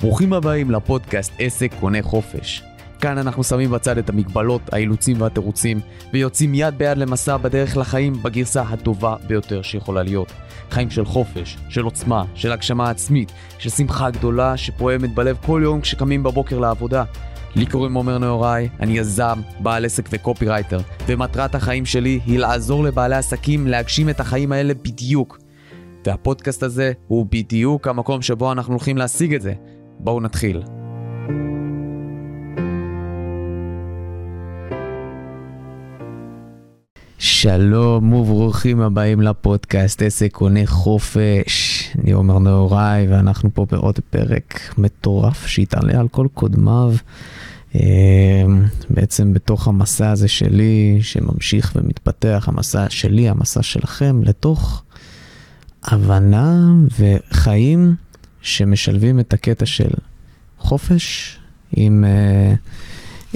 ברוכים הבאים לפודקאסט עסק קונה חופש. כאן אנחנו שמים בצד את המגבלות, האילוצים והתירוצים, ויוצאים יד ביד למסע בדרך לחיים בגרסה הטובה ביותר שיכולה להיות. חיים של חופש, של עוצמה, של הגשמה עצמית, של שמחה גדולה שפועמת בלב כל יום כשקמים בבוקר לעבודה. לי קוראים עומר נהוראי, אני יזם, בעל עסק וקופירייטר, ומטרת החיים שלי היא לעזור לבעלי עסקים להגשים את החיים האלה בדיוק. והפודקאסט הזה הוא בדיוק המקום שבו אנחנו הולכים להשיג את זה. בואו נתחיל. שלום וברוכים הבאים לפודקאסט עסק קונה חופש. אני עומר נהוראי ואנחנו פה בעוד פרק מטורף שיתעלה על כל קודמיו. אמ, בעצם בתוך המסע הזה שלי שממשיך ומתפתח, המסע שלי, המסע שלכם, לתוך הבנה וחיים שמשלבים את הקטע של חופש עם, uh,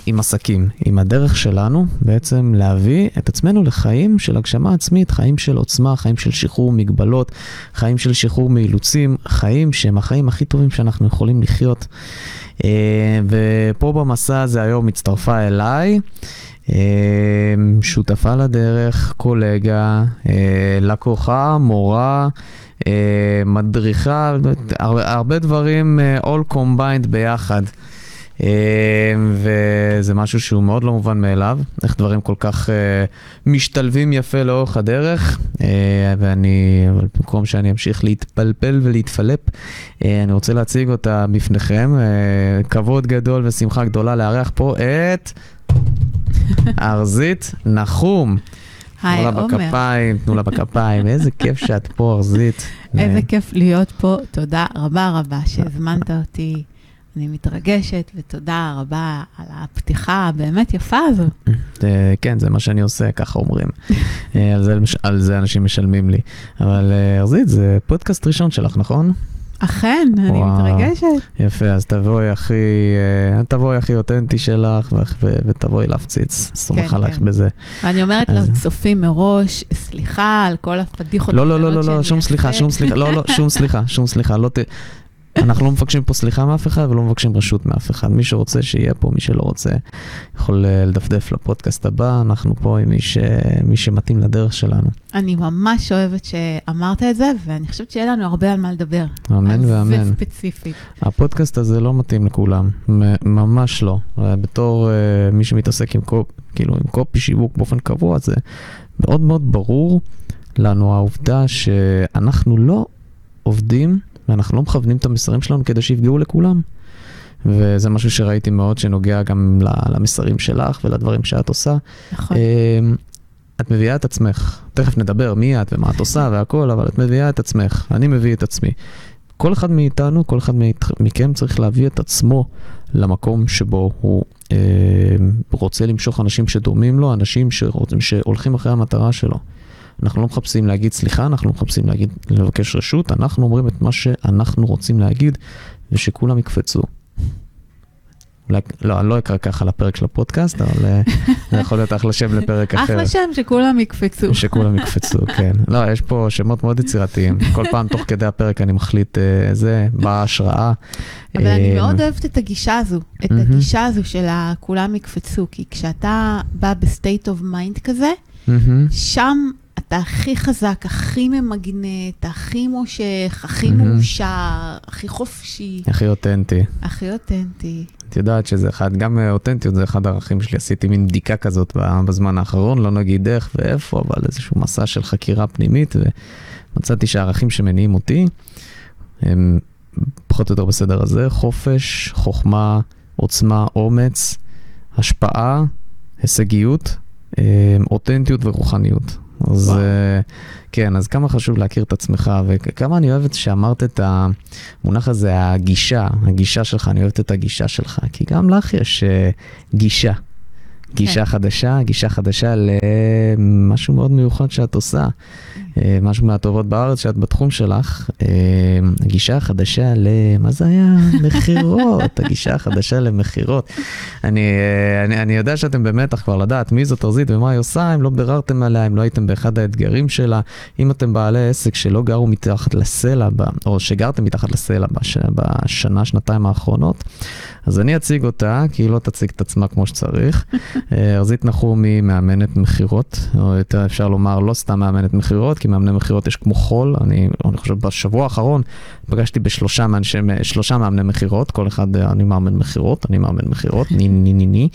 עם עסקים, עם הדרך שלנו בעצם להביא את עצמנו לחיים של הגשמה עצמית, חיים של עוצמה, חיים של שחרור מגבלות, חיים של שחרור מאילוצים, חיים שהם החיים הכי טובים שאנחנו יכולים לחיות. Uh, ופה במסע הזה היום הצטרפה אליי. uh, שותפה לדרך, קולגה, uh, לקוחה, מורה, אה, מדריכה, הרבה, דברים all combined ביחד. Uh, וזה משהו שהוא מאוד לא מובן מאליו, איך דברים כל כך uh, משתלבים יפה לאורך הדרך, uh, ואני, אבל במקום שאני אמשיך להתפלפל ולהתפלפ, אני רוצה להציג אותה בפניכם. כבוד גדול ושמחה גדולה לארח פה את ארזית נחום. היי, עומר. תנו לה בכפיים, תנו לה בכפיים, איזה כיף שאת פה, ארזית. איזה כיף להיות פה, תודה רבה רבה שהזמנת אותי. אני מתרגשת, ותודה רבה על הפתיחה הבאמת יפה הזו. אה, כן, זה מה שאני עושה, ככה אומרים. אה, על, זה, על זה אנשים משלמים לי. אבל אה, ארזית, זה פודקאסט ראשון שלך, נכון? אכן, אני מתרגשת. יפה, אז תבואי הכי, תבואי הכי אותנטי שלך ותבואי להפציץ, סומך כן, עלייך כן. בזה. ואני אומרת. לצופים מראש, סליחה על כל הפדיחות. לא, לא, לא, לא, לא, שום סליחה, שום סליחה, לא, לא, שום סליחה, שום סליחה, לא. אנחנו לא מבקשים פה סליחה מאף אחד ולא מבקשים רשות מאף אחד. מי שרוצה שיהיה פה, מי שלא רוצה יכול אה, לדפדף לפודקאסט הבא, אנחנו פה עם מי, ש... מי שמתאים לדרך שלנו. אני ממש אוהבת שאמרת את זה, ואני חושבת שיהיה לנו הרבה על מה לדבר. אמן ואמן. זה ספציפית. הפודקאסט הזה לא מתאים לכולם, ממש לא. בתור uh, מי שמתעסק עם, קופ, כאילו, עם קופי שיווק באופן קבוע, זה מאוד מאוד ברור לנו העובדה שאנחנו לא עובדים ואנחנו לא מכוונים את המסרים שלנו כדי שיפגעו לכולם. וזה משהו שראיתי מאוד שנוגע גם למסרים שלך ולדברים שאת עושה. נכון. אמ, את מביאה את עצמך, תכף נדבר מי את ומה את עושה והכל, אבל את מביאה את עצמך, אני מביא את עצמי. כל אחד מאיתנו, כל אחד מכם צריך להביא את עצמו למקום שבו הוא אה, רוצה למשוך אנשים שדומים לו, אנשים שרוצ, שהולכים אחרי המטרה שלו. אנחנו לא מחפשים להגיד סליחה, אנחנו לא מחפשים להגיד, לבקש רשות, אנחנו אומרים את מה שאנחנו רוצים להגיד, ושכולם יקפצו. אולי, לא, אני לא אקרא ככה לפרק של הפודקאסט, אבל אה, זה יכול להיות אחלה שם לפרק אחר. אחלה שם, שכולם יקפצו. שכולם יקפצו, כן. לא, יש פה שמות מאוד יצירתיים. כל פעם, תוך כדי הפרק, אני מחליט אה, זה, באה השראה. אבל אני אה, מאוד אוהבת את הגישה הזו, את הגישה הזו של כולם יקפצו, כי כשאתה בא ב state of mind כזה, שם אתה הכי חזק, הכי ממגנט, הכי מושך, הכי מאושר, הכי חופשי. הכי אותנטי. הכי אותנטי. את יודעת שזה אחד, גם אותנטיות זה אחד הערכים שלי, עשיתי מין בדיקה כזאת בזמן האחרון, לא נגיד איך ואיפה, אבל איזשהו מסע של חקירה פנימית, ומצאתי שהערכים שמניעים אותי הם פחות או יותר בסדר הזה, חופש, חוכמה, עוצמה, אומץ, השפעה, הישגיות, אותנטיות ורוחניות. אז. אה, כן, אז כמה חשוב להכיר את עצמך, וכמה אני אוהבת שאמרת את המונח הזה, הגישה, הגישה שלך, אני אוהבת את הגישה שלך, כי גם לך יש uh, גישה. גישה כן. חדשה, גישה חדשה למשהו מאוד מיוחד שאת עושה. אה, משהו מהטובות בארץ שאת בתחום שלך, אה, הגישה החדשה ל... מה זה היה? מכירות, הגישה החדשה למכירות. אני, אה, אני, אני יודע שאתם במתח כבר לדעת מי זאת ארזית ומה היא עושה, אם לא ביררתם עליה, אם לא הייתם באחד האתגרים שלה, אם אתם בעלי עסק שלא גרו מתחת לסלע, או שגרתם מתחת לסלע בש, בשנה, שנתיים האחרונות, אז אני אציג אותה, כי היא לא תציג את עצמה כמו שצריך. ארזית נחומי מאמנת מכירות, או יותר אפשר לומר לא סתם מאמנת מכירות, כי מאמני מכירות יש כמו חול. אני, אני חושב בשבוע האחרון פגשתי בשלושה מאנשי, שלושה מאמני מכירות, כל אחד, אני מאמן מכירות, אני מאמן מכירות, ני ני ני ני.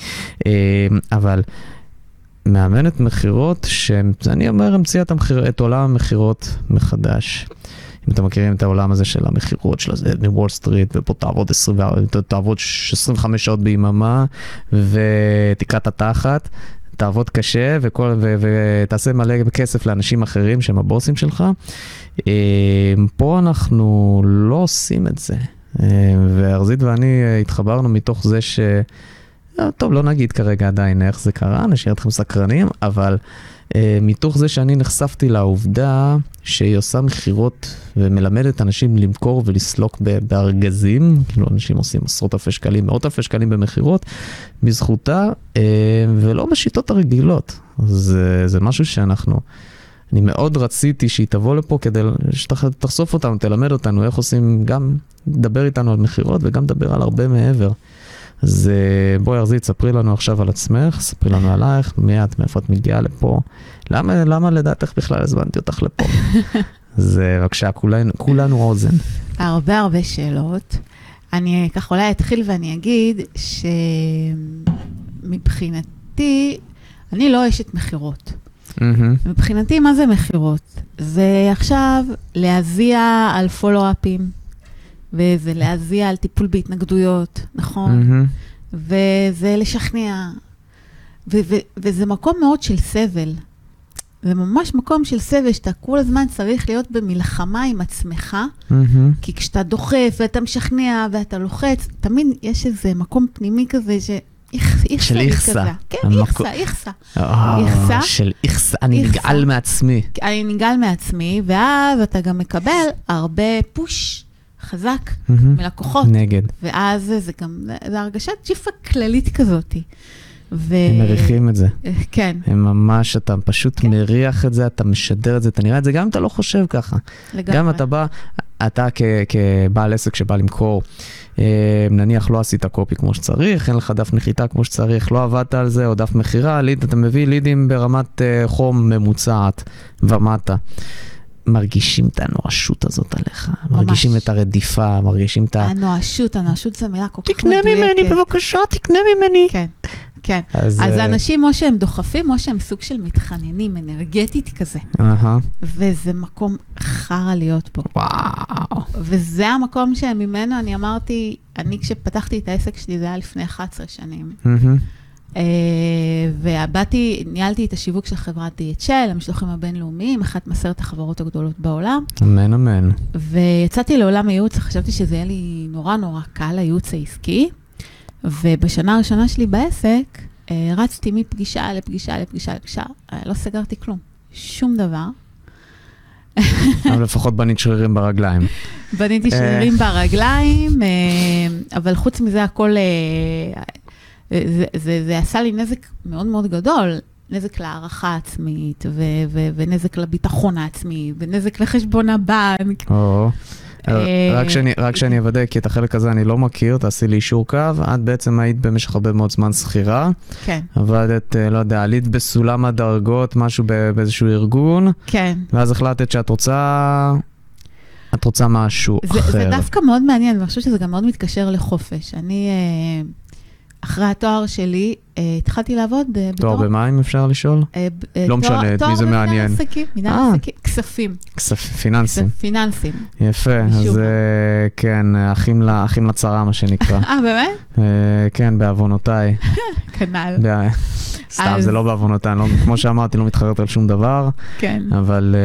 אה, אבל מאמנת מכירות, שאני אומר, המציאה את עולם המכירות מחדש. אם אתם מכירים את העולם הזה של המכירות של הזה מוול סטריט, ופה תעבוד, 20, תעבוד 25 שעות ביממה, ותקרא את התחת, תעבוד קשה וכל, ו, ותעשה מלא כסף לאנשים אחרים שהם הבוסים שלך. אה, פה אנחנו לא עושים את זה. אה, וארזית ואני התחברנו מתוך זה ש... אה, טוב, לא נגיד כרגע עדיין איך זה קרה, נשאיר אתכם סקרנים, אבל מתוך זה שאני נחשפתי לעובדה שהיא עושה מכירות ומלמדת אנשים למכור ולסלוק בארגזים, כאילו אנשים עושים עשרות אלפי שקלים, מאות אלפי שקלים במכירות, בזכותה, uh, ולא בשיטות הרגילות. זה, זה משהו שאנחנו, אני מאוד רציתי שהיא תבוא לפה כדי שתחשוף אותנו, תלמד אותנו איך עושים, גם לדבר איתנו על מכירות וגם לדבר על הרבה מעבר. אז בואי ארזית, ספרי לנו עכשיו על עצמך, ספרי לנו עלייך, מי את, מאיפה את מגיעה לפה. למה, למה לדעתך בכלל הזמנתי אותך לפה? אז בבקשה, כולנו, כולנו אוזן. הרבה הרבה שאלות. אני ככה אולי אתחיל ואני אגיד שמבחינתי, אני לא אשת מכירות. Mm-hmm. מבחינתי, מה זה מכירות? זה עכשיו להזיע על פולו-אפים. וזה להזיע על טיפול בהתנגדויות, נכון? Mm-hmm. וזה לשכנע. ו- ו- וזה מקום מאוד של סבל. זה ממש מקום של סבל, שאתה כל הזמן צריך להיות במלחמה עם עצמך, mm-hmm. כי כשאתה דוחף ואתה משכנע ואתה לוחץ, תמיד יש איזה מקום פנימי כזה ש... של איכסה. כן, איכסה, איכסה. איכסה. של איכסה, אני נגעל מעצמי. אני נגעל מעצמי, ואז אתה גם מקבל הרבה פוש חזק mm-hmm. מלקוחות. נגד. ואז זה גם, זה הרגשת ג'יפה כללית כזאת. ו... הם מריחים את זה. כן. הם ממש, אתה פשוט כן. מריח את זה, אתה משדר את זה, אתה נראה את זה, גם אם אתה לא חושב ככה. לגמרי. גם אתה בא, אתה כ- כבעל עסק שבא למכור, אה, נניח לא עשית קופי כמו שצריך, אין לך דף נחיתה כמו שצריך, לא עבדת על זה, או דף מכירה, ליד, אתה מביא לידים ברמת אה, חום ממוצעת ומטה. מרגישים את הנואשות הזאת עליך. ממש. מרגישים את הרדיפה, מרגישים את ה... הנואשות, הנואשות זו מילה כל כך מדויקת. תקנה ממני, בבקשה, תקנה ממני. כן, כן. אז, אז uh... אנשים או שהם דוחפים, או שהם סוג של מתחננים, אנרגטית כזה. Uh-huh. וזה מקום חרא להיות פה. וואו. וזה המקום שממנו אני אמרתי, אני כשפתחתי את העסק שלי, זה היה לפני 11 שנים. Uh-huh. Uh, ובאתי, ניהלתי את השיווק של חברת DHL, המשלוחים הבינלאומיים, אחת מעשרת החברות הגדולות בעולם. אמן, אמן. ויצאתי לעולם הייעוץ, חשבתי שזה יהיה לי נורא נורא קל, הייעוץ העסקי. ובשנה הראשונה שלי בעסק, uh, רצתי מפגישה לפגישה לפגישה לפגישה, uh, לא סגרתי כלום, שום דבר. אבל לפחות בנית שרירים ברגליים. בניתי שרירים ברגליים, אבל חוץ מזה הכל זה, זה, זה עשה לי נזק מאוד מאוד גדול, נזק להערכה עצמית, ו, ו, ונזק לביטחון העצמי, ונזק לחשבון הבנק. או, אה, רק שאני, רק שאני אוודא, כי את החלק הזה אני לא מכיר, תעשי לי אישור קו. את בעצם היית במשך הרבה מאוד זמן שכירה. כן. עבדת, אה, לא יודע, עלית בסולם הדרגות, משהו באיזשהו ארגון. כן. ואז החלטת שאת רוצה... את רוצה משהו זה, אחר. זה דווקא מאוד מעניין, ואני חושבת שזה גם מאוד מתקשר לחופש. אני... אה, אחרי התואר שלי, התחלתי לעבוד אה, בתור... תואר במה, אם אפשר לשאול? אה, לא משנה, את מי זה מעניין. תואר עסקים, מנהל עסקים, כספים. כספים, פיננסים. פיננסים. יפה, אז כן, אחים לצרה, מה שנקרא. אה, באמת? כן, בעוונותיי. כנ"ל. סתם, זה לא בעוונותיי, לא, כמו שאמרתי, לא מתחרט על שום דבר. כן. אבל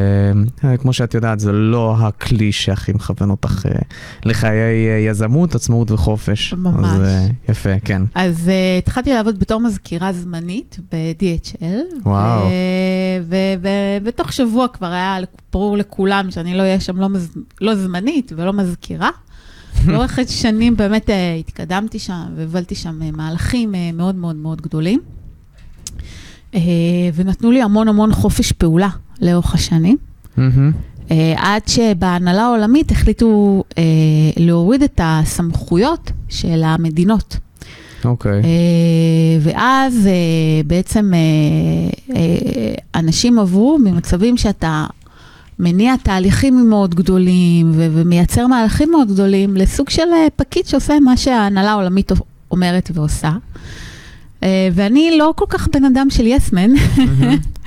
כמו שאת יודעת, זה לא הכלי שהכי מכוון אותך לחיי יזמות, עצמאות וחופש. ממש. אז יפה, כן. אז התחלתי לעבוד בתור בתור מזכירה זמנית ב-DHL. וואו. ובתוך שבוע כבר היה ברור לכולם שאני לא אהיה שם לא, מז... לא זמנית ולא מזכירה. לאורך שנים באמת אה, התקדמתי שם והובלתי שם אה, מהלכים אה, מאוד מאוד מאוד גדולים. ונתנו לי המון המון חופש פעולה לאורך השנים. עד שבהנהלה העולמית החליטו להוריד את הסמכויות של המדינות. אוקיי. Okay. ואז בעצם אנשים עברו ממצבים שאתה מניע תהליכים מאוד גדולים ו- ומייצר מהלכים מאוד גדולים לסוג של אה, פקיד שעושה מה שההנהלה העולמית אומרת ועושה. אה, ואני לא כל כך בן אדם של יסמן.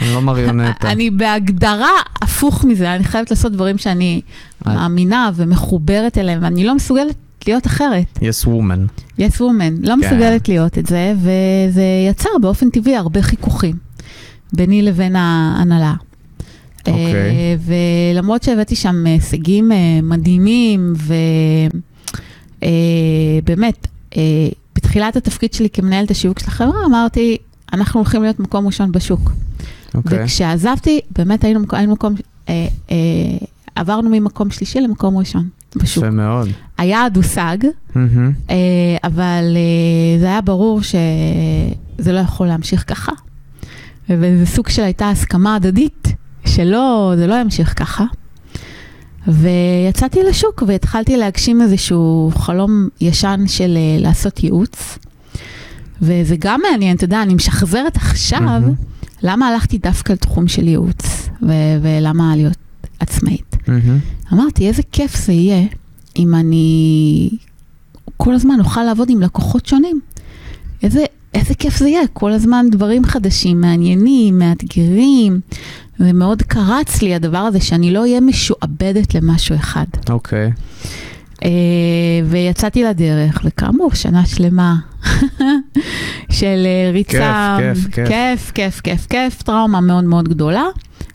אני לא מריונטה. אני בהגדרה הפוך מזה, אני חייבת לעשות דברים שאני מאמינה ומחוברת אליהם, ואני לא מסוגלת להיות אחרת. יס וומן. יס וומן, לא כן. מסוגלת להיות את זה, וזה יצר באופן טבעי הרבה חיכוכים ביני לבין ההנהלה. Okay. אוקיי. אה, ולמרות שהבאתי שם הישגים אה, מדהימים, ובאמת, אה, בתחילת התפקיד שלי כמנהלת השיווק של החברה, אמרתי, אנחנו הולכים להיות מקום ראשון בשוק. Okay. אוקיי. וכשעזבתי, באמת היינו, היינו מקום, אה, אה, עברנו ממקום שלישי למקום ראשון בשוק. יפה מאוד. היעד הושג, mm-hmm. אה, אבל אה, זה היה ברור שזה לא יכול להמשיך ככה. וזה סוג של הייתה הסכמה הדדית שלא, זה לא ימשיך ככה. ויצאתי לשוק והתחלתי להגשים איזשהו חלום ישן של uh, לעשות ייעוץ. וזה גם מעניין, אתה יודע, אני משחזרת עכשיו mm-hmm. למה הלכתי דווקא לתחום של ייעוץ, ו- ולמה להיות עצמאית. Mm-hmm. אמרתי, איזה כיף זה יהיה אם אני כל הזמן אוכל לעבוד עם לקוחות שונים. איזה, איזה כיף זה יהיה, כל הזמן דברים חדשים, מעניינים, מאתגרים, ומאוד קרץ לי הדבר הזה, שאני לא אהיה משועבדת למשהו אחד. אוקיי. Okay. אה, ויצאתי לדרך, וכאמור, שנה שלמה של אה, ריצה. כיף, כיף, כיף. כיף, כיף, כיף, טראומה מאוד מאוד גדולה.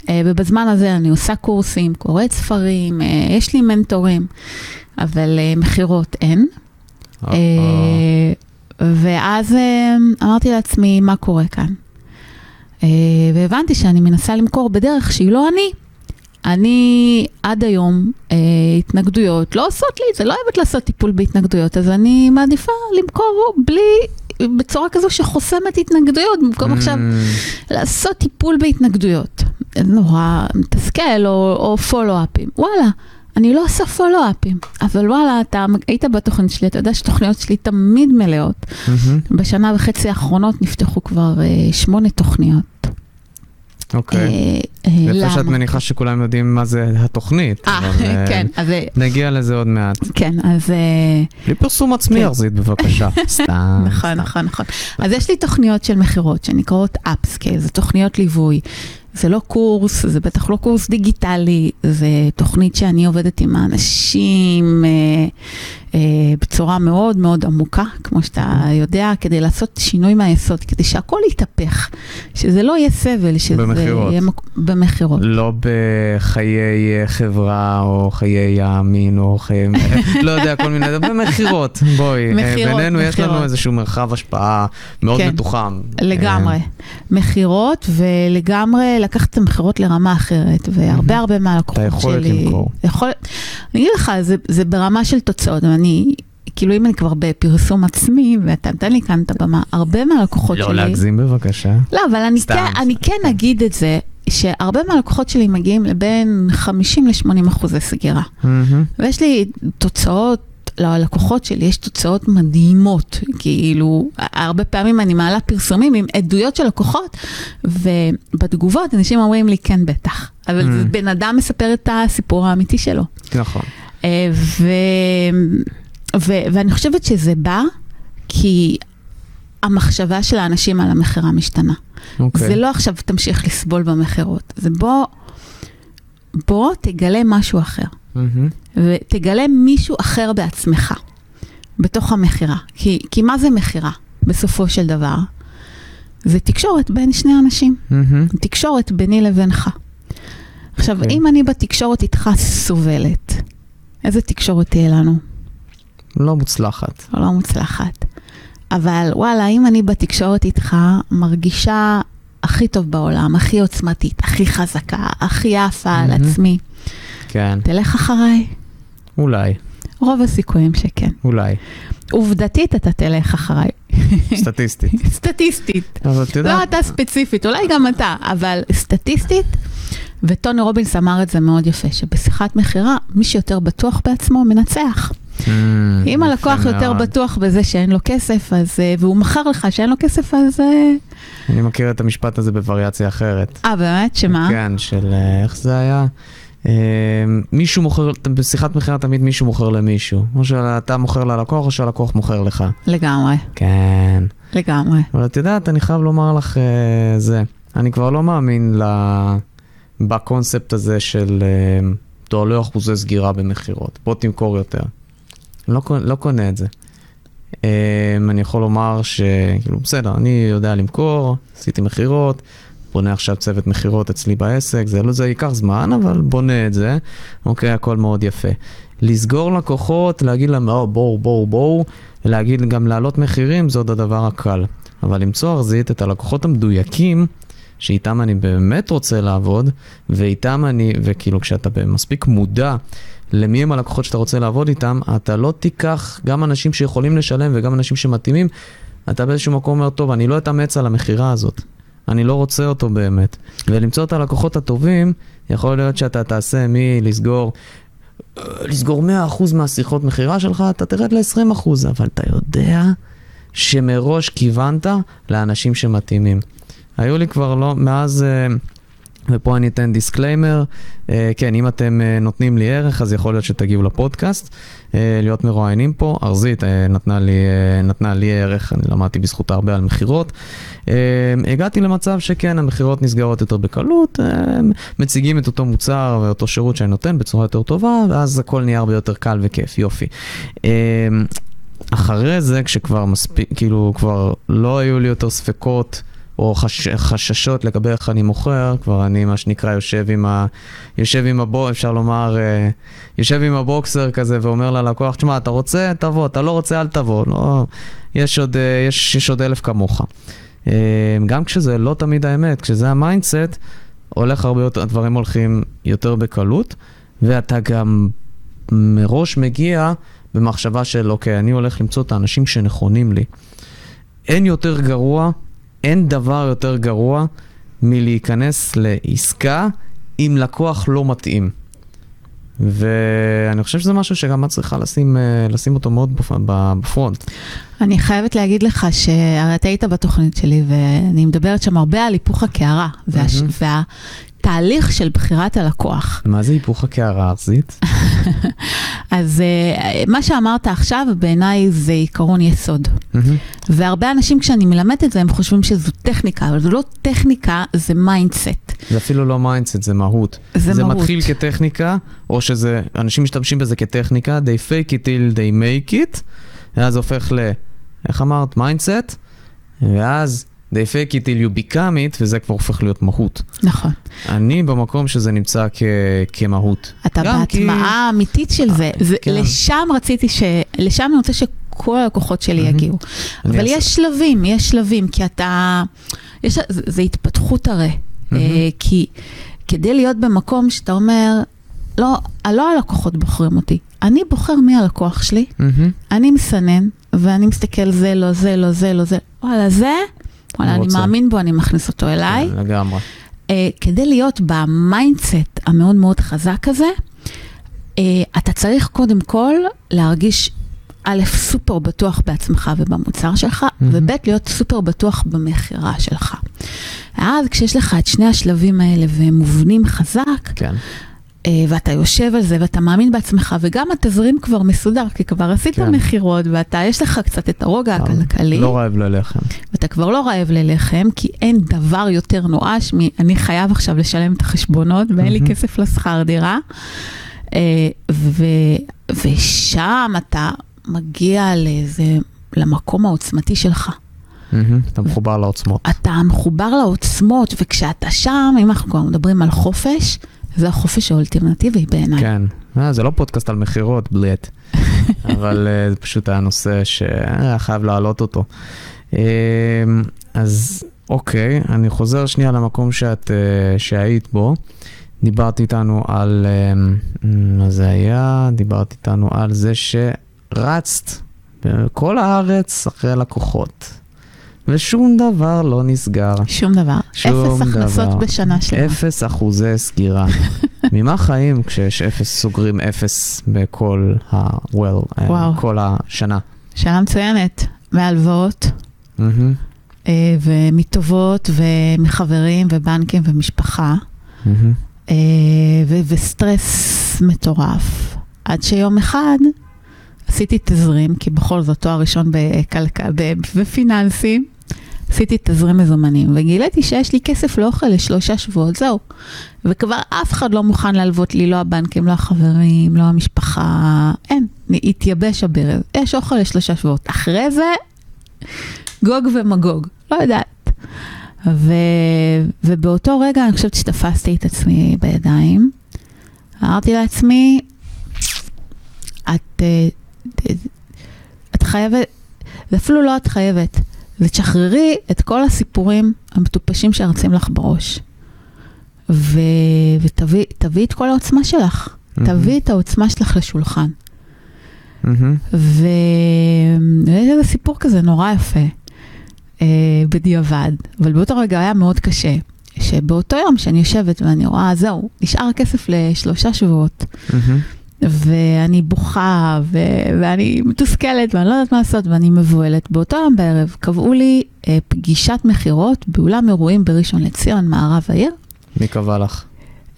אה, ובזמן הזה אני עושה קורסים, קוראת ספרים, יש לי מנטורים, אבל מכירות אין. ואז אמרתי לעצמי, מה קורה כאן? אה, והבנתי שאני מנסה למכור בדרך שהיא לא אני. אני עד היום, אה, התנגדויות לא עושות לי זה, לא אוהבת לעשות טיפול בהתנגדויות, אז אני מעדיפה למכור בלי, בצורה כזו שחוסמת התנגדויות, במקום mm. עכשיו לעשות טיפול בהתנגדויות. נורא מתסכל או, או פולו-אפים. וואלה, אני לא עושה פולו-אפים, אבל וואלה, אתה היית בתוכנית שלי, אתה יודע שתוכניות שלי תמיד מלאות. Mm-hmm. בשנה וחצי האחרונות נפתחו כבר uh, שמונה תוכניות. אוקיי. Uh, uh, שאת מניחה שכולם יודעים מה זה התוכנית. אה, כן. אז... נגיע לזה עוד מעט. כן, אז... בלי פרסום עצמי, כן. ארזית, בבקשה. סתם. נכון, נכון, נכון. אז יש לי תוכניות של מכירות שנקראות אפסקייל, זה תוכניות ליווי. זה לא קורס, זה בטח לא קורס דיגיטלי, זה תוכנית שאני עובדת עם האנשים אה, אה, בצורה מאוד מאוד עמוקה, כמו שאתה יודע, כדי לעשות שינוי מהיסוד, כדי שהכל יתהפך, שזה לא יהיה סבל, שזה במחירות. יהיה מק... במכירות. לא בחיי חברה או חיי המין או חיי, לא יודע, כל מיני, במכירות, בואי. מכירות, אה, בינינו מכירות. יש לנו איזשהו מרחב השפעה מאוד כן, מתוחם. לגמרי. אה, מכירות ולגמרי לקחת את המכירות לרמה אחרת, והרבה הרבה מהלקוחות שלי... את היכולת למכור. יכול... אני אגיד לך, זה, זה ברמה של תוצאות, אני... כאילו אם אני כבר בפרסום עצמי, ואתה נותן לי כאן את הבמה, הרבה מהלקוחות לא שלי... לא להגזים בבקשה. לא, אבל אני סתם, כן, אני כן אגיד את זה, שהרבה מהלקוחות שלי מגיעים לבין 50 ל-80 אחוזי סגירה. Mm-hmm. ויש לי תוצאות ללקוחות שלי יש תוצאות מדהימות, כאילו, הרבה פעמים אני מעלה פרסומים עם עדויות של לקוחות, ובתגובות אנשים אומרים לי, כן, בטח. אבל mm. בן אדם מספר את הסיפור האמיתי שלו. נכון. אה, ו... ו... ואני חושבת שזה בא כי המחשבה של האנשים על המכירה משתנה. Okay. אוקיי. זה לא עכשיו תמשיך לסבול במכירות, זה בוא, בוא תגלה משהו אחר. Mm-hmm. ותגלה מישהו אחר בעצמך, בתוך המכירה. כי, כי מה זה מכירה, בסופו של דבר? זה תקשורת בין שני אנשים. Mm-hmm. תקשורת ביני לבינך. עכשיו, okay. אוקיי. אם אני בתקשורת איתך סובלת, איזה תקשורת תהיה לנו? לא מוצלחת. לא מוצלחת. אבל וואלה, אם אני בתקשורת איתך, מרגישה הכי טוב בעולם, הכי עוצמתית, הכי חזקה, הכי יפה על עצמי. כן. תלך אחריי? אולי. רוב הסיכויים שכן. אולי. עובדתית אתה תלך אחריי. סטטיסטית. סטטיסטית. אבל את יודעת... לא אתה ספציפית, אולי גם אתה, אבל סטטיסטית, וטוני רובינס אמר את זה מאוד יפה, שבשיחת מכירה, מי שיותר בטוח בעצמו מנצח. Mm, אם הלקוח יפה יותר מאוד. בטוח בזה שאין לו כסף, אז, אה, והוא מכר לך שאין לו כסף, אז... אה, אני מכיר את המשפט הזה בווריאציה אחרת. אה, באמת? שמה? כן, של אה, איך זה היה? מישהו מוכר, בשיחת מכירה תמיד מישהו מוכר למישהו. או שאתה מוכר ללקוח או שהלקוח מוכר לך. לגמרי, כן. לגמרי. אבל את יודעת, אני חייב לומר לך זה. אני כבר לא מאמין ל... בקונספט הזה של אה, תועלו אחוזי סגירה במכירות. בוא תמכור יותר. לא, לא קונה את זה. אה, אני יכול לומר שכאילו, בסדר, אני יודע למכור, עשיתי מכירות, בונה עכשיו צוות מכירות אצלי בעסק, זה לא, זה ייקח זמן, אבל בונה את זה, אוקיי, הכל מאוד יפה. לסגור לקוחות, להגיד להם, "או, בואו, בואו, בואו, להגיד גם להעלות מחירים, זה עוד הדבר הקל. אבל למצוא ארזית את הלקוחות המדויקים, שאיתם אני באמת רוצה לעבוד, ואיתם אני, וכאילו כשאתה מספיק מודע למי הם הלקוחות שאתה רוצה לעבוד איתם, אתה לא תיקח גם אנשים שיכולים לשלם וגם אנשים שמתאימים, אתה באיזשהו מקום אומר, טוב, אני לא אתאמץ על המכירה הזאת. אני לא רוצה אותו באמת. ולמצוא את הלקוחות הטובים, יכול להיות שאתה תעשה מלסגור, אה, לסגור 100% מהשיחות מכירה שלך, אתה תרד ל-20%, אבל אתה יודע שמראש כיוונת לאנשים שמתאימים. היו לי כבר לא, מאז, אה, ופה אני אתן disclaimer, אה, כן, אם אתם אה, נותנים לי ערך, אז יכול להיות שתגיעו לפודקאסט, להיות מרואיינים פה. ארזית נתנה לי, נתנה לי ערך, אני למדתי בזכותה הרבה על מכירות. הגעתי למצב שכן, המכירות נסגרות יותר בקלות, מציגים את אותו מוצר ואותו שירות שאני נותן בצורה יותר טובה, ואז הכל נהיה הרבה יותר קל וכיף, יופי. אחרי זה, כשכבר מספיק, כאילו, כבר לא היו לי יותר ספקות או חש, חששות לגבי איך אני מוכר, כבר אני, מה שנקרא, יושב עם ה... יושב עם הבו, אפשר לומר, אה, יושב עם הבוקסר כזה ואומר ללקוח, תשמע, אתה רוצה, תבוא, אתה לא רוצה, אל תבוא. לא, יש עוד, אה, יש, יש עוד אלף כמוך. אה, גם כשזה לא תמיד האמת, כשזה ה mindset, הולך הרבה יותר, הדברים הולכים יותר בקלות, ואתה גם מראש מגיע במחשבה של, אוקיי, אני הולך למצוא את האנשים שנכונים לי. אין יותר גרוע, אין דבר יותר גרוע מלהיכנס לעסקה עם לקוח לא מתאים. ואני חושב שזה משהו שגם את צריכה לשים, אה, לשים אותו מאוד בפ- ב front. אני חייבת להגיד לך שהרי אתה היית בתוכנית שלי, ואני מדברת שם הרבה על היפוך הקערה, והש... והתהליך של בחירת הלקוח. מה זה היפוך הקערה ארזית? אז אה, מה שאמרת עכשיו, בעיניי זה עיקרון יסוד. והרבה אנשים, כשאני מלמדת את זה, הם חושבים שזו טכניקה, אבל זו לא טכניקה, זה mindset. זה אפילו לא mindset, זה מהות. זה זה מהות. מתחיל כטכניקה, או שזה, אנשים משתמשים בזה כטכניקה, they fake it till they make it, ואז זה הופך ל... איך אמרת? mindset, ואז they fake it till you become it, וזה כבר הופך להיות מהות. נכון. אני במקום שזה נמצא כ... כמהות. אתה כי- בהטמעה האמיתית של זה. זה כן. לשם רציתי ש... לשם אני רוצה שכל הלקוחות שלי מהמם. יגיעו. אבל אעשה- יש שלבים, יש שלבים, כי אתה... יש... זה, זה התפתחות הרי. אה, כי כדי להיות במקום שאתה אומר, לא, לא הלקוחות בוחרים אותי, אני בוחר מי הלקוח שלי, מהמם. אני מסנן, ואני מסתכל זה, לא זה, לא זה, לא זה. וואלה, זה, וואלה, אני. מאמין בו, אני מכניס אותו אליי. כן, לגמרי. אה, כדי להיות ב mindset המאוד מאוד חזק הזה, אה, אתה צריך קודם כל להרגיש, א', סופר בטוח בעצמך ובמוצר שלך, מהמם. וב', להיות סופר בטוח במכירה שלך. ואז כשיש לך את שני השלבים האלה והם מובנים חזק, כן. אה, ואתה יושב על זה ואתה מאמין בעצמך, וגם התזרים כבר מסודר, כי כבר עשית כן. מכירות, ואתה, יש לך קצת את הרוגע הכלכלי. לא רעב ללחם. ואתה כבר לא רעב ללחם, כי אין דבר יותר נואש מ"אני חייב עכשיו לשלם את החשבונות ואין לי. כסף לשכר דירה". אה, ו, ושם אתה מגיע לאיזה, למקום העוצמתי שלך. אתה מחובר לעוצמות. אתה מחובר לעוצמות, וכשאתה שם, אם אנחנו כבר מדברים על חופש, זה החופש האולטימטיבי בעיניי. כן. אה, זה לא פודקאסט על מכירות, בליאט. אבל uh, זה פשוט היה נושא שהיה חייב להעלות אותו. Uh, אז אוקיי, אני חוזר שנייה למקום שאת, uh, שהיית בו. דיברת איתנו על, uh, מה זה היה? דיברת איתנו על זה שרצת בכל הארץ אחרי לקוחות. ושום דבר לא נסגר. שום דבר. שום אפס הכנסות דבר. בשנה שלמה. אפס אחוזי סגירה. ממה חיים כשיש אפס, סוגרים אפס בכל ה... well, אה, וואו. כל השנה? שנה מצוינת. מהלוואות, אה, ומטובות, ומחברים, ובנקים, ומשפחה. אה, ו- וסטרס מטורף. עד שיום אחד עשיתי תזרים, כי בכל זאת תואר ראשון בכלכלה, בפיננסים, עשיתי תזרים מזומנים, וגיליתי שיש לי כסף לאוכל לשלושה שבועות, זהו. וכבר אף אחד לא מוכן להלוות לי, לא הבנקים, לא החברים, לא המשפחה, אין, התייבש הברז. יש אוכל לשלושה שבועות. אחרי זה, גוג ומגוג, לא יודעת. ו... ובאותו רגע אני חושבת שתפסתי את עצמי בידיים. אמרתי לעצמי, את, אה, את חייבת, זה אפילו לא את חייבת, זה תשחררי את כל הסיפורים המטופשים שרצים לך בראש. ו... ותביאי תביאי את כל העוצמה שלך. מהמם, תביאי את העוצמה שלך לשולחן. מהמם. ו... ויש איזה סיפור כזה נורא יפה אה, בדיעבד, אבל באותו רגע היה מאוד קשה. שבאותו יום שאני יושבת ואני רואה, זהו, נשאר כסף לשלושה שבועות, מהמם. ואני בוכה, ו... ואני מתוסכלת, ואני לא יודעת מה לעשות, ואני מבוהלת. באותו יום בערב קבעו לי אה, פגישת מכירות באולם אירועים בראשון לציון, מערב העיר. מי קבע לך?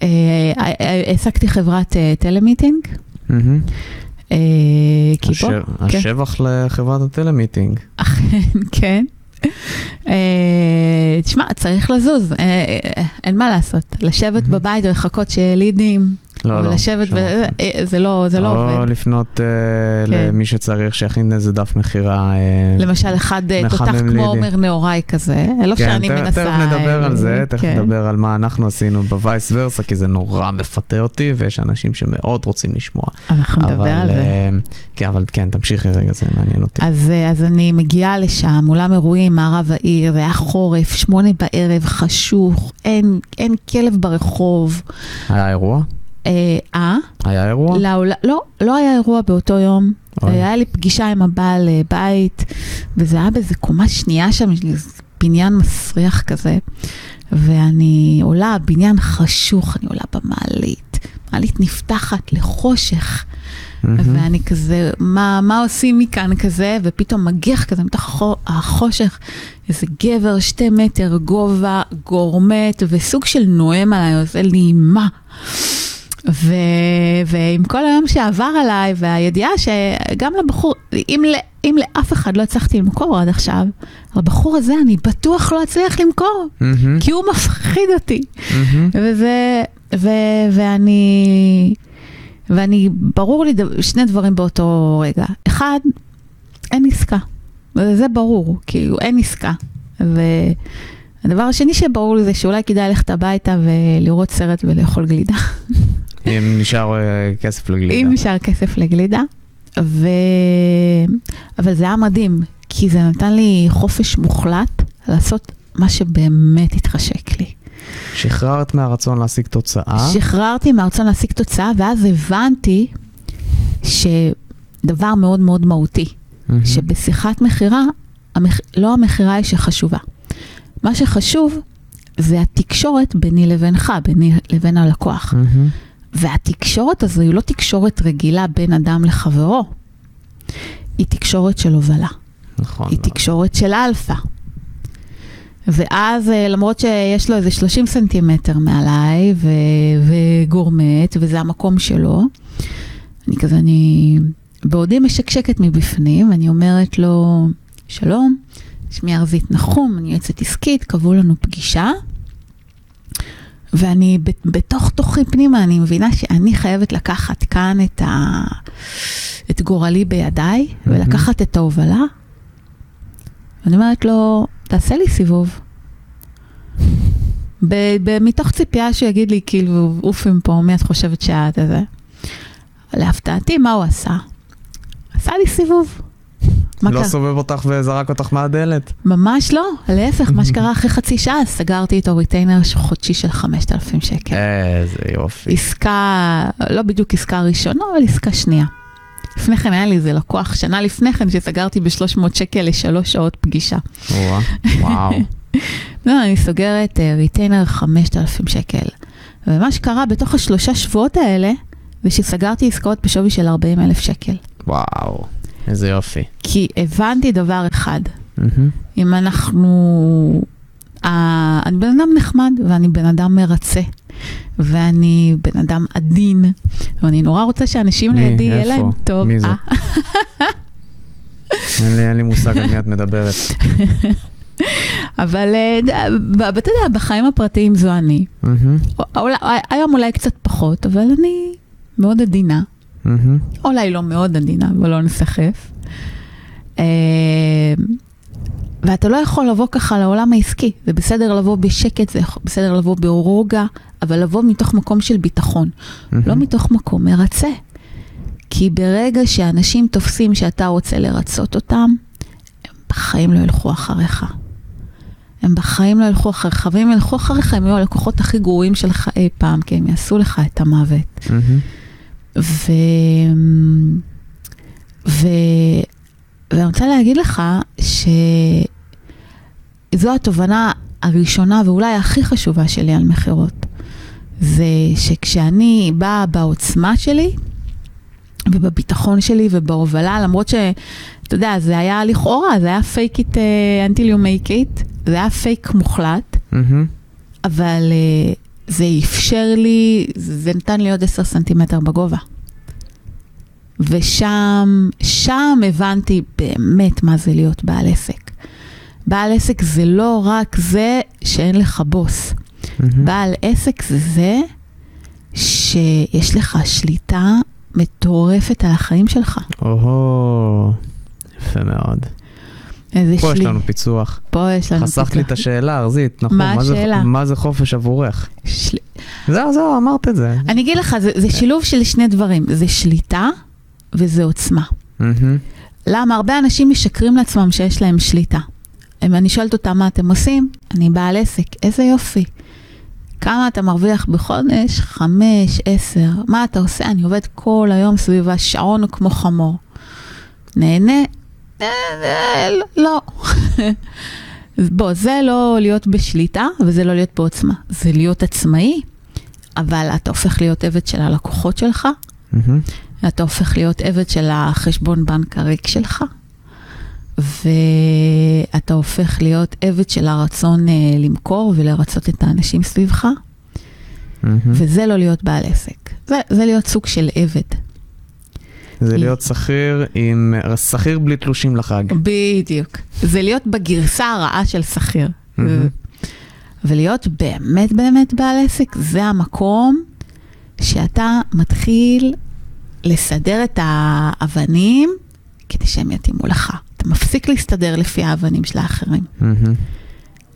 אה, אה, אה, העסקתי חברת אה, telemeeting. מהמם. אה, הש- השבח לחברת ה telemeeting. אכן, כן. אה, תשמע, צריך לזוז, אה, אה, אין מה לעשות. לשבת. בבית ולחכות שלידים, לא, לא. ולשבת, שם. ו- אה, זה לא זה לא או עובד. לפנות אה, כן. למי שצריך שיכין איזה דף מכירה. אה, למשל, אחד אה, תותח כמו. עומר נהוראי כזה, לא כן, שאני תכף- מנסה... תכף נדבר על זה, אה, תכף כן. נדבר על מה אנחנו עשינו בווייס ורסה, כי זה נורא מפתה אותי, ויש אנשים שמאוד רוצים לשמוע. אנחנו נדבר על זה. אה, כן, אבל כן, תמשיכי רגע, זה מעניין אותי. אז, אה, אז אני מגיעה לשם, אולם אירועים, מערב העיר, זה היה חורף, שמונה בערב, חשוך, אין, אין כלב ברחוב. היה אירוע? אה, אה? היה אירוע? לעול... לא, לא היה אירוע באותו יום. אוי. היה לי פגישה עם הבעל אה, בית, וזה היה באיזה קומה שנייה שם, בניין מסריח כזה. ואני עולה, בניין חשוך, אני עולה במעלית. מעלית נפתחת לחושך, מהמם. ואני כזה, מה, מה עושים מכאן כזה? ופתאום מגיח כזה מתוך החו- החושך, איזה גבר שתי מטר גובה, גורמט, וסוג של נואם עליי, עושה לי מה? ו... ועם כל היום שעבר עליי, והידיעה שגם לבחור, אם, ל... אם לאף אחד לא הצלחתי למכור עד עכשיו, לבחור הזה אני בטוח לא אצליח למכור, מהמם. כי הוא מפחיד אותי. מהמם. וזה, ו, ואני, ואני, ברור לי שני דברים באותו רגע. אחד, אין עסקה. וזה ברור, כאילו, אין עסקה. והדבר השני שברור לי זה שאולי כדאי ללכת הביתה ולראות סרט ולאכול גלידה. אם נשאר אה, כסף לגלידה. אם נשאר כסף לגלידה. ו... אבל זה היה מדהים, כי זה נתן לי חופש מוחלט לעשות מה שבאמת התחשק לי. שחררת מהרצון להשיג תוצאה. שחררתי מהרצון להשיג תוצאה, ואז הבנתי שדבר מאוד מאוד מהותי, מהמם. שבשיחת מכירה, המח... לא המכירה היא שחשובה. מה שחשוב זה התקשורת ביני לבינך, ביני לבין הלקוח. מהמם. והתקשורת הזו היא לא תקשורת רגילה בין אדם לחברו, היא תקשורת של הובלה. נכון. היא תקשורת של אלפא. ואז אה, למרות שיש לו איזה 30 סנטימטר מעליי ו- וגורמט, וזה המקום שלו, אני כזה, אני בעודי משקשקת מבפנים, אני אומרת לו, שלום, שמי ארזית נחום, אני יועצת עסקית, קבעו לנו פגישה. ואני בתוך תוכי פנימה, אני מבינה שאני חייבת לקחת כאן את, ה... את גורלי בידיי, מהמם. ולקחת את ההובלה. ואני אומרת לו, תעשה לי סיבוב. ב- ב- מתוך ציפייה שהוא יגיד לי, כאילו, עופי מפה, מי את חושבת שאת זה? להפתעתי, מה הוא עשה? עשה לי סיבוב. מה לא קרה? סובב אותך וזרק אותך מהדלת? ממש לא, להפך, מה שקרה אחרי חצי שעה, סגרתי איתו retainer חודשי של 5,000 שקל. איזה יופי. עסקה, לא בדיוק עסקה ראשונה, אבל עסקה שנייה. לפני כן היה לי איזה לקוח, שנה לפני כן, שסגרתי ב-300 שקל לשלוש שעות פגישה. וואו. לא, אני סוגרת ריטיינר 5,000 שקל. ומה שקרה בתוך השלושה שבועות האלה, זה שסגרתי עסקאות בשווי של 40 אלף שקל. וואו, איזה יופי. כי הבנתי דבר אחד, mm-hmm. אם אנחנו... אה, אני בן אדם נחמד ואני בן אדם מרצה. ואני בן אדם עדין, ואני נורא רוצה שאנשים לידי יהיה להם טוב. מי זה? אה? אין לי, אין לי מושג על מי את מדברת. אבל אה, אתה יודע, בחיים הפרטיים זו אני. היום אולי קצת פחות, אבל אני מאוד עדינה. אולי לא מאוד עדינה, אבל לא נסחף. אה, ואתה לא יכול לבוא ככה לעולם העסקי. זה בסדר לבוא בשקט, זה בסדר לבוא ברוגע, אבל לבוא מתוך מקום של ביטחון, לא מתוך מקום מרצה. כי ברגע שאנשים תופסים שאתה רוצה לרצות אותם, הם בחיים לא ילכו אחריך. הם בחיים לא ילכו אחריך, ואם ילכו אחריך, הם יהיו הלקוחות הכי גרועים שלך אי פעם, כי הם יעשו לך את המוות. ו... ו... ואני רוצה להגיד לך שזו התובנה הראשונה ואולי הכי חשובה שלי על מכירות. זה שכשאני באה בעוצמה שלי, ובביטחון שלי ובהובלה, למרות שאתה יודע, זה היה לכאורה, זה היה fake it uh, until you make it, זה היה פייק מוחלט, mm-hmm. אבל uh, זה אפשר לי, זה נתן לי עוד 10 סנטימטר בגובה. ושם, שם הבנתי באמת מה זה להיות בעל עסק. בעל עסק זה לא רק זה שאין לך בוס. Mm-hmm. בעל עסק זה זה שיש לך שליטה מטורפת על החיים שלך. או, יפה מאוד. איזה פה שלי... יש לנו פיצוח. פה יש לנו פיצוח. חסכת לי את השאלה, ארזית, נכון. מה השאלה? מה זה חופש עבורך? של... זהו, זהו, אמרת את זה. אני אגיד לך, זה, זה שילוב של שני דברים. זה שליטה וזה עוצמה. Mm-hmm. למה? הרבה אנשים משקרים לעצמם שיש להם שליטה. אם אני שואלת אותם מה אתם עושים, אני בעל עסק, איזה יופי. כמה אתה מרוויח בחודש? חמש, עשר. מה אתה עושה? אני עובד כל היום סביב השעון כמו חמור. נהנה? אה, אה, לא. בוא, זה לא להיות בשליטה וזה לא להיות בעוצמה. זה להיות עצמאי, אבל אתה הופך להיות עבד של הלקוחות שלך, mm-hmm. אתה הופך להיות עבד של החשבון בנק הריק שלך, ואתה הופך להיות עבד של הרצון uh, למכור ולרצות את האנשים סביבך, mm-hmm. וזה לא להיות בעל עסק, זה, זה להיות סוג של עבד. זה להיות שכיר עם, שכיר בלי תלושים לחג. בדיוק. זה להיות בגרסה הרעה של שכיר. Mm-hmm. ולהיות באמת באמת בעל עסק, זה המקום שאתה מתחיל לסדר את האבנים כדי שהם יתאימו לך. אתה מפסיק להסתדר לפי האבנים של האחרים.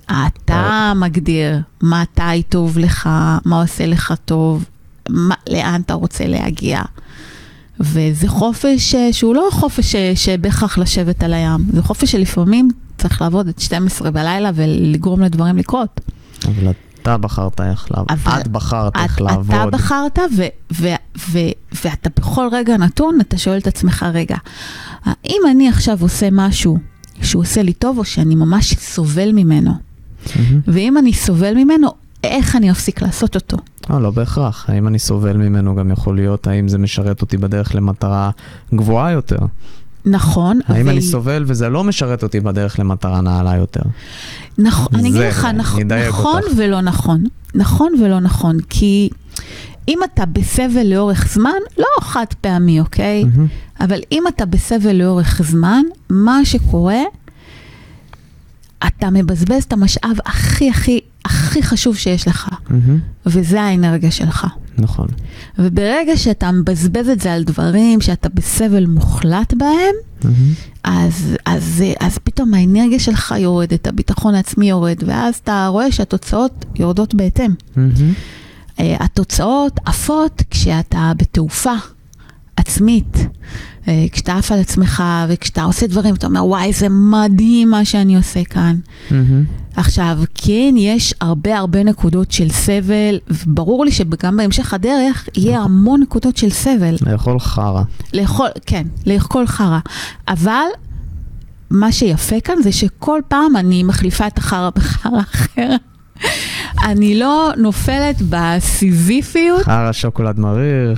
אתה מגדיר מה אתה טוב לך, מה עושה לך טוב, מה, לאן אתה רוצה להגיע. וזה חופש אה, שהוא לא חופש אה, שבהכרח לשבת על הים, זה חופש שלפעמים צריך לעבוד עד 12 בלילה ולגרום לדברים לקרות. אבל אתה בחרת איך לעבוד, את בחרת איך לעבוד. אתה בחרת, ו- ו- ו- ואתה בכל רגע נתון, אתה שואל את עצמך, רגע, האם אני עכשיו עושה משהו שהוא עושה לי טוב, או שאני ממש סובל ממנו? Mm-hmm. ואם אני סובל ממנו, איך אני אפסיק לעשות אותו? לא, לא בהכרח. האם אני סובל ממנו גם יכול להיות, האם זה משרת אותי בדרך למטרה גבוהה יותר? נכון. האם ו... אני סובל וזה לא משרת אותי בדרך למטרה נעלה יותר? נכון, אני אגיד לך, נכ... נכון אותך. ולא נכון. נכון ולא נכון, כי אם אתה בסבל לאורך זמן, לא חד פעמי, אוקיי? Mm-hmm. אבל אם אתה בסבל לאורך זמן, מה שקורה, אתה מבזבז את המשאב הכי הכי הכי חשוב שיש לך, mm-hmm. וזה האנרגיה שלך. נכון. וברגע שאתה מבזבז את זה על דברים שאתה בסבל מוחלט בהם, mm-hmm. אז, אז, אז פתאום האנרגיה שלך יורדת, הביטחון העצמי יורד, ואז אתה רואה שהתוצאות יורדות בהתאם. Mm-hmm. Uh, התוצאות עפות כשאתה בתעופה עצמית. אה, כשאתה עף על עצמך וכשאתה עושה דברים, אתה אומר, וואי, זה מדהים מה שאני עושה כאן. Mm-hmm. עכשיו, כן, יש הרבה הרבה נקודות של סבל, וברור לי שגם בהמשך הדרך יהיה המון נקודות של סבל. לאכול חרא. לאכול, כן, לאכול חרא. אבל מה שיפה כאן זה שכל פעם אני מחליפה את החרא בחרא אחר. אני לא נופלת בסיזיפיות. חרא שוקולד מריר,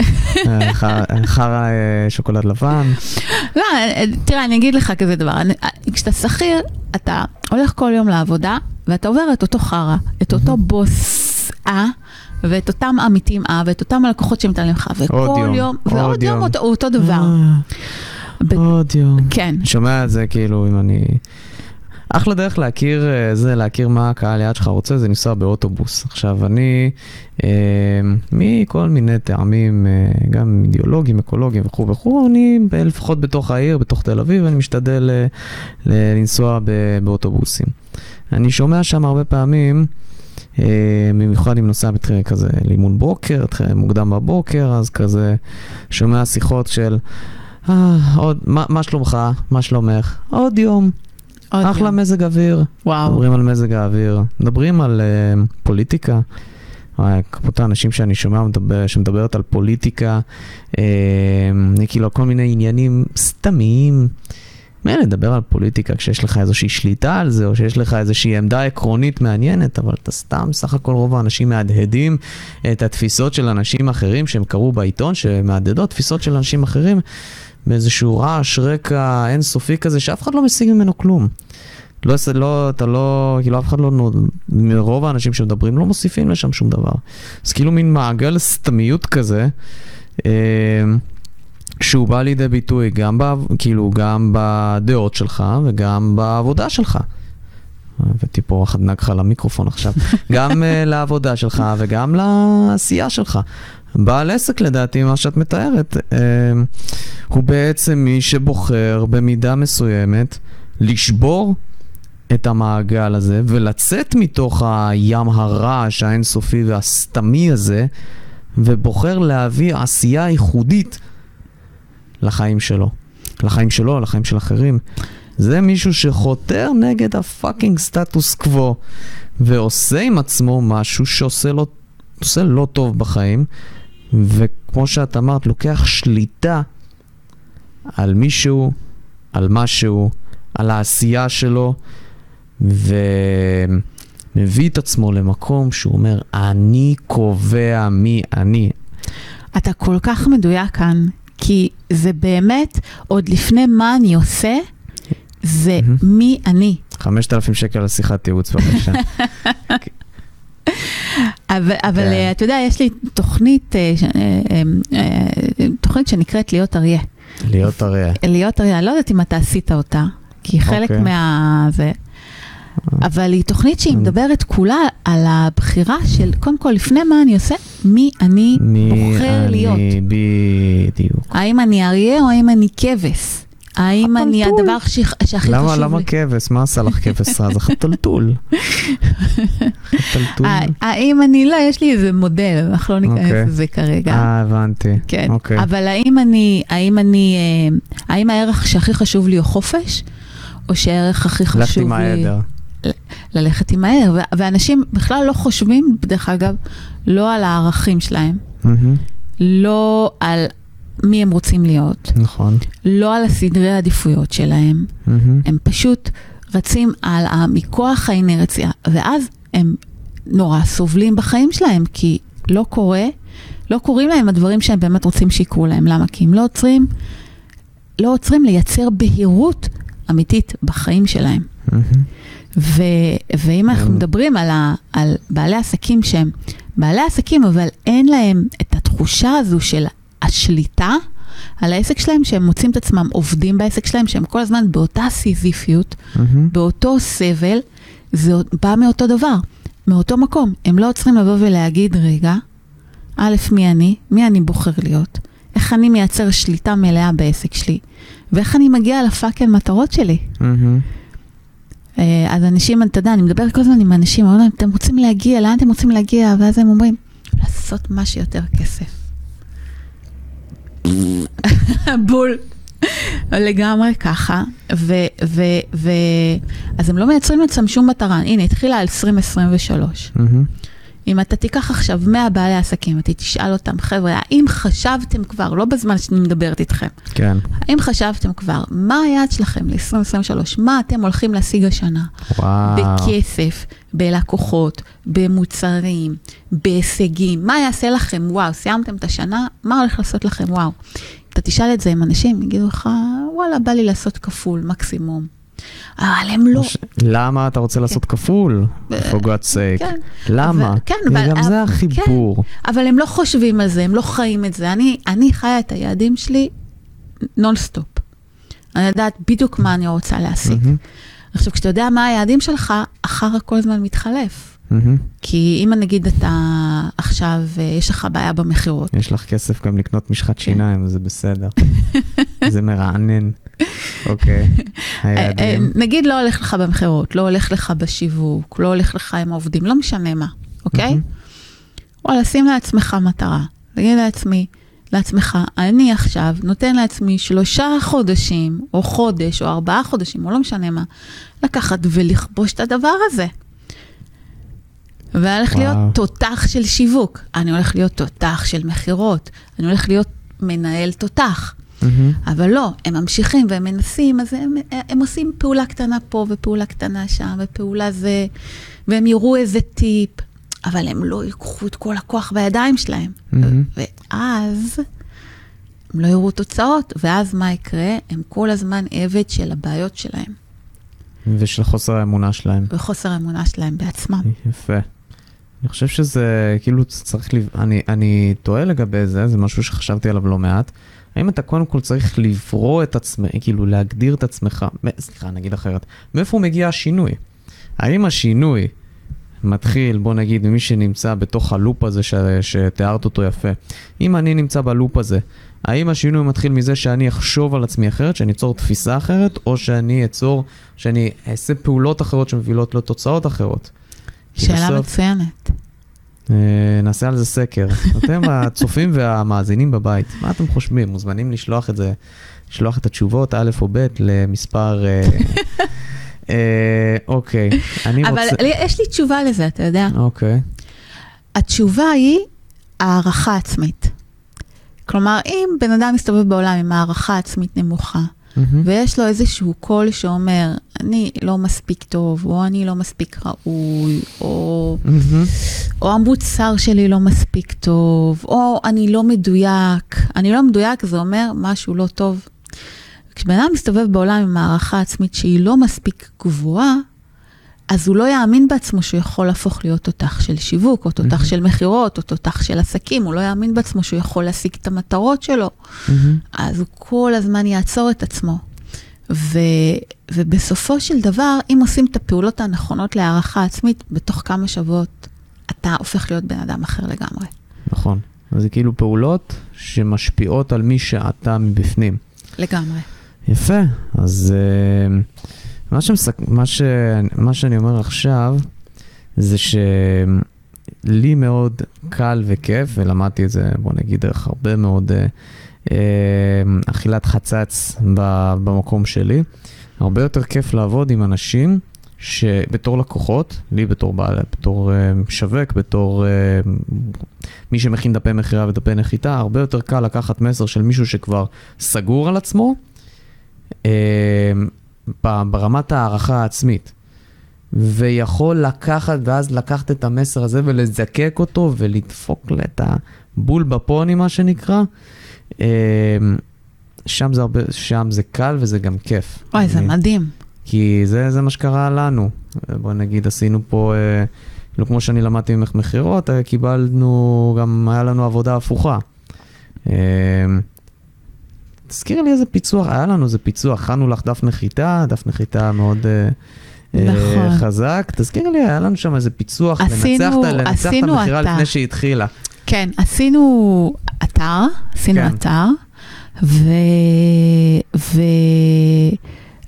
אה, חרא אה, שוקולד לבן. לא, אה, תראה, אני אגיד לך כזה דבר. כשאתה שכיר, אתה הולך כל יום לעבודה, ואתה עובר את אותו חרא, את אותו בוס אה, ואת אותם עמיתים אה, ואת אותם הלקוחות שמתעלמים לך, וכל יום, יום ועוד יום, אותו, אותו דבר. עוד יום. כן. שומע את זה כאילו אם אני... אחלה דרך להכיר אה, זה, להכיר מה הקהל יעד שלך רוצה, זה לנסוע באוטובוס. עכשיו, אני, אה, מכל מיני טעמים, אה, גם אידיאולוגיים, אקולוגיים וכו' וכו', אני לפחות בתוך העיר, בתוך תל אביב, אני משתדל אה, לנסוע באוטובוסים. אני שומע שם הרבה פעמים, אה, במיוחד אם נוסע בתחילה כזה לימון בוקר, מוקדם בבוקר, אז כזה שומע שיחות של, אה, עוד, מה, מה שלומך? מה שלומך? עוד יום. אחלה יום. מזג אוויר. וואו. מדברים על מזג האוויר, מדברים על uh, פוליטיקה. כמות האנשים שאני שומע מדבר, שמדברת על פוליטיקה, אה, כאילו כל מיני עניינים סתמיים. מילא לדבר על פוליטיקה כשיש לך איזושהי שליטה על זה, או שיש לך איזושהי עמדה עקרונית מעניינת, אבל אתה סתם, סך הכל רוב האנשים מהדהדים את התפיסות של אנשים אחרים שהם קראו בעיתון, שמהדהדות תפיסות של אנשים אחרים. באיזשהו רעש רקע אינסופי כזה, שאף אחד לא משיג ממנו כלום. לא, לא, אתה לא, כאילו אף אחד לא, מרוב האנשים שמדברים לא מוסיפים לשם שום דבר. אז כאילו מין מעגל סתמיות כזה, אה, שהוא בא לידי ביטוי גם, ב, כאילו, גם בדעות שלך וגם בעבודה שלך. הבאתי פה אחת נגחה למיקרופון עכשיו. גם uh, לעבודה שלך וגם לעשייה שלך. בעל עסק לדעתי, מה שאת מתארת, uh, הוא בעצם מי שבוחר במידה מסוימת לשבור את המעגל הזה ולצאת מתוך הים הרעש האינסופי והסתמי הזה, ובוחר להביא עשייה ייחודית לחיים שלו. לחיים שלו, לחיים של אחרים. זה מישהו שחותר נגד הפאקינג סטטוס קוו, ועושה עם עצמו משהו שעושה לו, לא טוב בחיים, וכמו שאת אמרת, לוקח שליטה על מישהו, על משהו, על העשייה שלו, ומביא את עצמו למקום שהוא אומר, אני קובע מי אני. אתה כל כך מדויק כאן, כי זה באמת, עוד לפני מה אני עושה, זה מי אני. 5,000 שקל על שיחת ייעוץ בבקשה. אבל, אבל כן. אה, אתה יודע, יש לי תוכנית, אה, אה, תוכנית שנקראת להיות אריה. להיות אריה. להיות אריה, אני לא יודעת אם אתה עשית אותה, כי חלק okay. אוקיי. מה... זה... אבל היא תוכנית שהיא מדברת כולה על הבחירה של, קודם כל, לפני מה אני עושה, מי אני מי בוחר אני להיות. בדיוק. האם אני אריה או האם אני כבש? האם אני הדבר שהכי חשוב לי? למה, למה כבש? מה עשה לך כבש רע? זה חתלתול. חתלתול. האם אני, לא, יש לי איזה מודל, אנחנו לא ניכנס אוקיי. לזה כרגע. אה, הבנתי. כן, אוקיי. אבל האם אני, האם אני, אה, האם הערך שהכי חשוב לי הוא חופש, או שהערך הכי חשוב לי... ללכת עם העדר. ללכת עם העדר, ואנשים בכלל לא חושבים, דרך אגב, לא על הערכים שלהם. לא על מי הם רוצים להיות. נכון. לא על הסדרי העדיפויות שלהם. Mm-hmm. הם פשוט רצים על מכוח האינרציה, ואז הם נורא סובלים בחיים שלהם, כי לא קורה, לא קורים להם הדברים שהם באמת רוצים שיקרו להם. למה? כי הם לא עוצרים, לא עוצרים לייצר בהירות אמיתית בחיים שלהם. Mm-hmm. ו, ואם אנחנו מדברים על, ה, על בעלי עסקים שהם בעלי עסקים, אבל אין להם את התחושה הזו של השליטה על העסק שלהם, שהם מוצאים את עצמם עובדים בעסק שלהם, שהם כל הזמן באותה סיזיפיות, mm-hmm. באותו סבל, זה בא מאותו דבר, מאותו מקום. הם לא צריכים לבוא ולהגיד, רגע, א', מי אני? מי אני בוחר להיות? איך אני מייצר שליטה מלאה בעסק שלי? ואיך אני מגיע לפאקינג מטרות שלי? Mm-hmm. אז אנשים, אתה יודע, אני מדברת כל הזמן עם אנשים, אומרים להם, אתם רוצים להגיע, לאן אתם רוצים להגיע? ואז הם אומרים, לעשות מה שיותר כסף. בול. לגמרי ככה, ו, ו, ו, אז הם לא מייצרים לעצמם שום מטרה. הנה, התחילה על 2023. Mm-hmm. אם אתה תיקח עכשיו 100 בעלי עסקים, אתה תשאל אותם, חבר'ה, האם חשבתם כבר, לא בזמן שאני מדברת איתכם, כן. האם חשבתם כבר, מה היעד שלכם ל-2023? מה אתם הולכים להשיג השנה? וואו. בכסף, בלקוחות, במוצרים, בהישגים, מה יעשה לכם וואו? סיימתם את השנה, מה הולך לעשות לכם וואו? אתה תשאל את זה עם אנשים, יגידו לך, וואלה, בא לי לעשות כפול, מקסימום. אבל הם לא... למה אתה רוצה לעשות כפול? for God's sake. כן. למה? אבל- כן, אבל- גם זה החיבור. כן, אבל הם לא חושבים על זה, הם לא חיים את זה. אני, אני חיה את היעדים שלי נונסטופ. אני יודעת בדיוק מה אני רוצה להשיג. עכשיו, כשאתה יודע מה היעדים שלך, אחר כל הזמן מתחלף. כי אם נגיד אתה עכשיו, אה, יש לך בעיה במכירות, יש לך כסף גם לקנות כן. משחת שיניים, זה בסדר. זה מרענן. אוקיי, היעדים. אה, נגיד לא הולך לך במכירות, לא הולך לך בשיווק, לא הולך לך עם העובדים, לא משנה מה, אוקיי? וואלה, שים לעצמך מטרה. תגיד לעצמי, לעצמך, אני עכשיו נותן לעצמי שלושה חודשים, או חודש, או ארבעה חודשים, או לא משנה מה, לקחת ולכבוש את הדבר הזה. ואני הולך. להיות תותח של שיווק, אני הולך להיות תותח של מכירות, אני הולך להיות מנהל תותח. מהמם. אבל לא, הם ממשיכים והם מנסים, אז הם, הם עושים פעולה קטנה פה ופעולה קטנה שם ופעולה זה, והם יראו איזה טיפ, אבל הם לא ייקחו את כל הכוח בידיים שלהם. מהמם. ואז הם לא יראו תוצאות, ואז מה יקרה? הם כל הזמן עבד של הבעיות שלהם, ושל חוסר האמונה שלהם. וחוסר האמונה שלהם בעצמם. יפה. אני חושב שזה, כאילו, צריך, לב... אני, אני תוהה לגבי זה, זה משהו שחשבתי עליו לא מעט. האם אתה קודם כל צריך לברוא את עצמך, כאילו להגדיר את עצמך, סליחה, נגיד אחרת, מאיפה מגיע השינוי? האם השינוי מתחיל, בוא נגיד, ממי שנמצא בתוך הלופ הזה ש... שתיארת אותו יפה. אם אני נמצא בלופ הזה, האם השינוי מתחיל מזה שאני אחשוב על עצמי אחרת, שאני אצור תפיסה אחרת, או שאני אצור, שאני אעשה פעולות אחרות שמובילות לתוצאות אחרות? שאלה בסוף- מצוינת. אה, נעשה על זה סקר. אתם הצופים והמאזינים בבית, מה אתם חושבים? מוזמנים לשלוח את זה, לשלוח את התשובות, א' או ב', למספר... אה, אה, אוקיי, אני אבל רוצה... לי- יש לי תשובה לזה, אתה יודע. אוקיי, התשובה היא הערכה עצמית. כלומר, אם בן אדם מסתובב בעולם עם הערכה עצמית נמוכה, מהמם, ויש לו איזשהו קול שאומר, אני לא מספיק טוב, או אני לא מספיק ראוי, או, מהמם, או המוצר שלי לא מספיק טוב, או אני לא מדויק. אני לא מדויק, זה אומר משהו לא טוב. כשבן אדם מסתובב בעולם עם הערכה עצמית שהיא לא מספיק גבוהה, אז הוא לא יאמין בעצמו שהוא יכול להפוך להיות תותח של שיווק, או תותח Mhm. של מכירות, או תותח של עסקים, הוא לא יאמין בעצמו שהוא יכול להשיג את המטרות שלו. מהמם. אז הוא כל הזמן יעצור את עצמו. ו, ובסופו של דבר, אם עושים את הפעולות הנכונות להערכה עצמית, בתוך כמה שבועות אתה הופך להיות בן אדם אחר לגמרי. נכון. אז זה כאילו פעולות שמשפיעות על מי שאתה מבפנים. לגמרי. יפה, אז אה, מה, שמסק... מה, ש... מה שאני אומר עכשיו זה שלי מאוד קל וכיף, ולמדתי את זה, בוא נגיד, דרך הרבה מאוד אה, אה, אכילת חצץ ב... במקום שלי. הרבה יותר כיף לעבוד עם אנשים שבתור לקוחות, לי בתור בעל, בתור אה, משווק, בתור אה, מי שמכין דפי מכירה ודפי נחיתה, הרבה יותר קל לקחת מסר של מישהו שכבר סגור על עצמו, אה, ברמת הערכה העצמית. ויכול לקחת, ואז לקחת את המסר הזה ולזקק אותו ולדפוק לה את הבול בפוני, מה שנקרא. אה, שם זה, הרבה, שם זה קל וזה גם כיף. זה אני- מדהים. כי זה, זה מה שקרה לנו. בוא נגיד, עשינו פה, אה, כאילו כמו שאני למדתי ממך מכירות, אה, קיבלנו, גם היה לנו עבודה הפוכה. תזכירי לי איזה פיצוח, היה לנו איזה פיצוח, הכנו לך דף נחיתה, דף נחיתה מאוד אה, אה, נכון. חזק. תזכירי לי, היה לנו שם איזה פיצוח, עשינו- לנצח, את ה- לנצח את עשינו המכירה. לפני שהיא התחילה. כן, עשינו אתר, עשינו כן. אתר, ו... ו...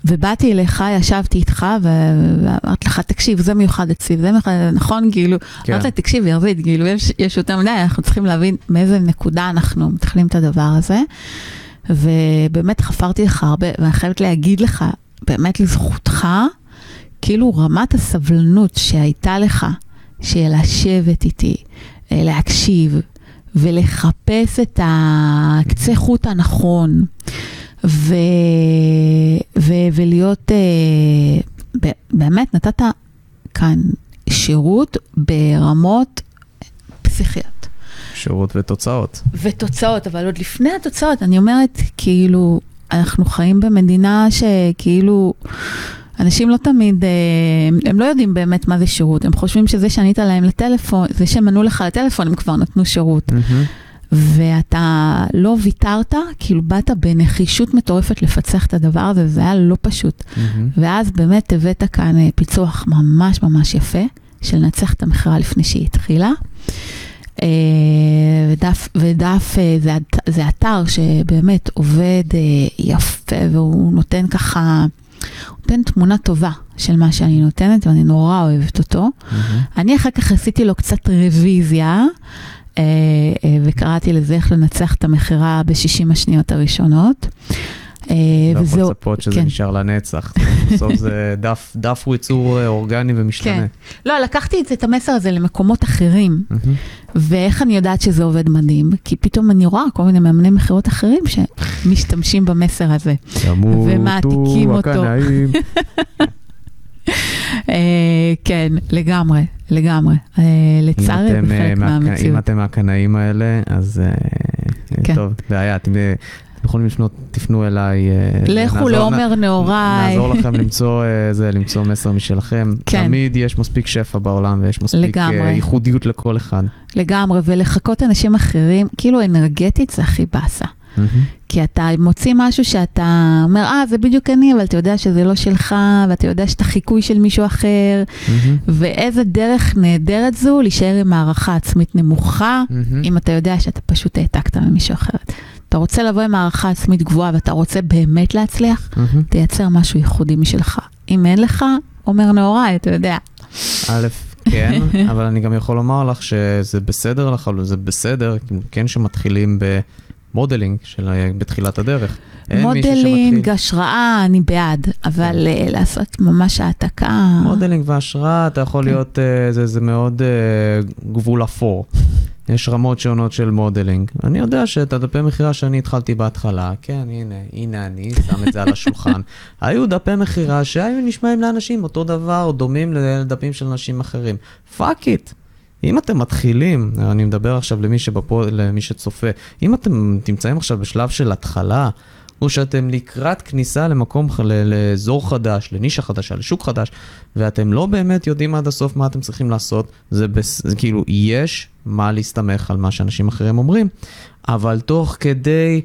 ובאתי אליך, ישבתי איתך. ואמרתי לך, תקשיב, זה מיוחד אצלי, זה מיוחד, נכון, כאילו, כן. אמרתי, תקשיב, ירזית, כאילו, יש, יש יותר מדי, אנחנו צריכים להבין מאיזה נקודה אנחנו מתחילים את הדבר הזה. ובאמת חפרתי לך הרבה, ואני חייבת להגיד לך, באמת לזכותך, כאילו רמת הסבלנות שהייתה לך, של לשבת איתי, אה, להקשיב ולחפש את הקצה חוט הנכון, ו, ו, ולהיות, אה, באמת נתת כאן שירות ברמות פסיכיות. שירות ותוצאות. ותוצאות, אבל עוד לפני התוצאות, אני אומרת, כאילו, אנחנו חיים במדינה שכאילו, אנשים לא תמיד, אה, הם לא יודעים באמת מה זה שירות, הם חושבים שזה שענית להם לטלפון, זה שהם ענו לך לטלפון, הם כבר נתנו שירות. Mm-hmm. ואתה לא ויתרת, כאילו באת בנחישות מטורפת לפצח את הדבר הזה, זה היה לא פשוט. Mm-hmm. ואז באמת הבאת כאן אה, פיצוח ממש ממש יפה, של לנצח את המכירה לפני שהיא התחילה. אה, ודף, ודף זה, זה אתר שבאמת עובד יפה והוא נותן ככה... נותן תמונה טובה של מה שאני נותנת, ואני נורא אוהבת אותו. Mm-hmm. אני אחר כך עשיתי לו קצת רוויזיה, אה, אה, וקראתי לזה איך לנצח את המכירה ב-60 השניות הראשונות. אה, לא יכול לצפות שזה כן. נשאר לנצח. בסוף זה דף, דף הוא יצור אה, אורגני ומשתנה. כן. לא, לקחתי את, המסר הזה למקומות אחרים, ואיך אני יודעת שזה עובד מדהים? כי פתאום אני רואה כל מיני מאמני מכירות אחרים שמשתמשים במסר הזה. ומעתיקים אותו. אה, כן, לגמרי, לגמרי. לצערי, בחלק מהמציאות. אם אתם מהקנאים האלה, אז כן. טוב, בעיה. אתם יכולים לפנות, תפנו אליי. אה, לכו לעומר נהוראי. נעזור לכם למצוא, אה, זה, למצוא מסר משלכם. כן. תמיד יש מספיק שפע בעולם ויש מספיק אה, לגמרי. ייחודיות לכל אחד. לגמרי, ולחכות אנשים אחרים, כאילו אנרגטית זה הכי באסה. Mm-hmm. כי אתה מוציא משהו שאתה אומר, אה, זה בדיוק אני, אבל אתה יודע שזה לא שלך, ואתה יודע שאתה חיקוי של מישהו אחר, mm-hmm. ואיזה דרך נהדרת זו להישאר עם הערכה עצמית נמוכה, mm-hmm. אם אתה יודע שאתה פשוט העתקת ממישהו אחר. אתה רוצה לבוא עם הערכה עצמית גבוהה ואתה רוצה באמת להצליח, mm-hmm. תייצר משהו ייחודי משלך. אם אין לך, אומר נהוראי, אתה יודע. א', כן, אבל אני גם יכול לומר לך שזה בסדר לך, זה בסדר, כן שמתחילים במודלינג של בתחילת הדרך. מודלינג, השראה, אני בעד, אבל כן. לעשות ממש העתקה... modeling והשראה, אתה יכול כן. להיות, אה, זה, זה מאוד uh, גבול אפור. יש רמות שונות של modeling. אני יודע שאת הדפי מכירה שאני התחלתי בהתחלה, כן, הנה, הנה אני שם את זה על השולחן. היו דפי מכירה שהיו נשמעים לאנשים אותו דבר, דומים לדפים של אנשים אחרים. fuck it. אם אתם מתחילים, אני מדבר עכשיו למי, שבפו, למי שצופה, אם אתם נמצאים עכשיו בשלב של התחלה, או שאתם לקראת כניסה למקום, לאזור חדש, לנישה חדשה, לשוק חדש, ואתם לא באמת יודעים עד הסוף מה אתם צריכים לעשות, זה, בס... כאילו, יש מה להסתמך על מה שאנשים אחרים אומרים, אבל תוך כדי,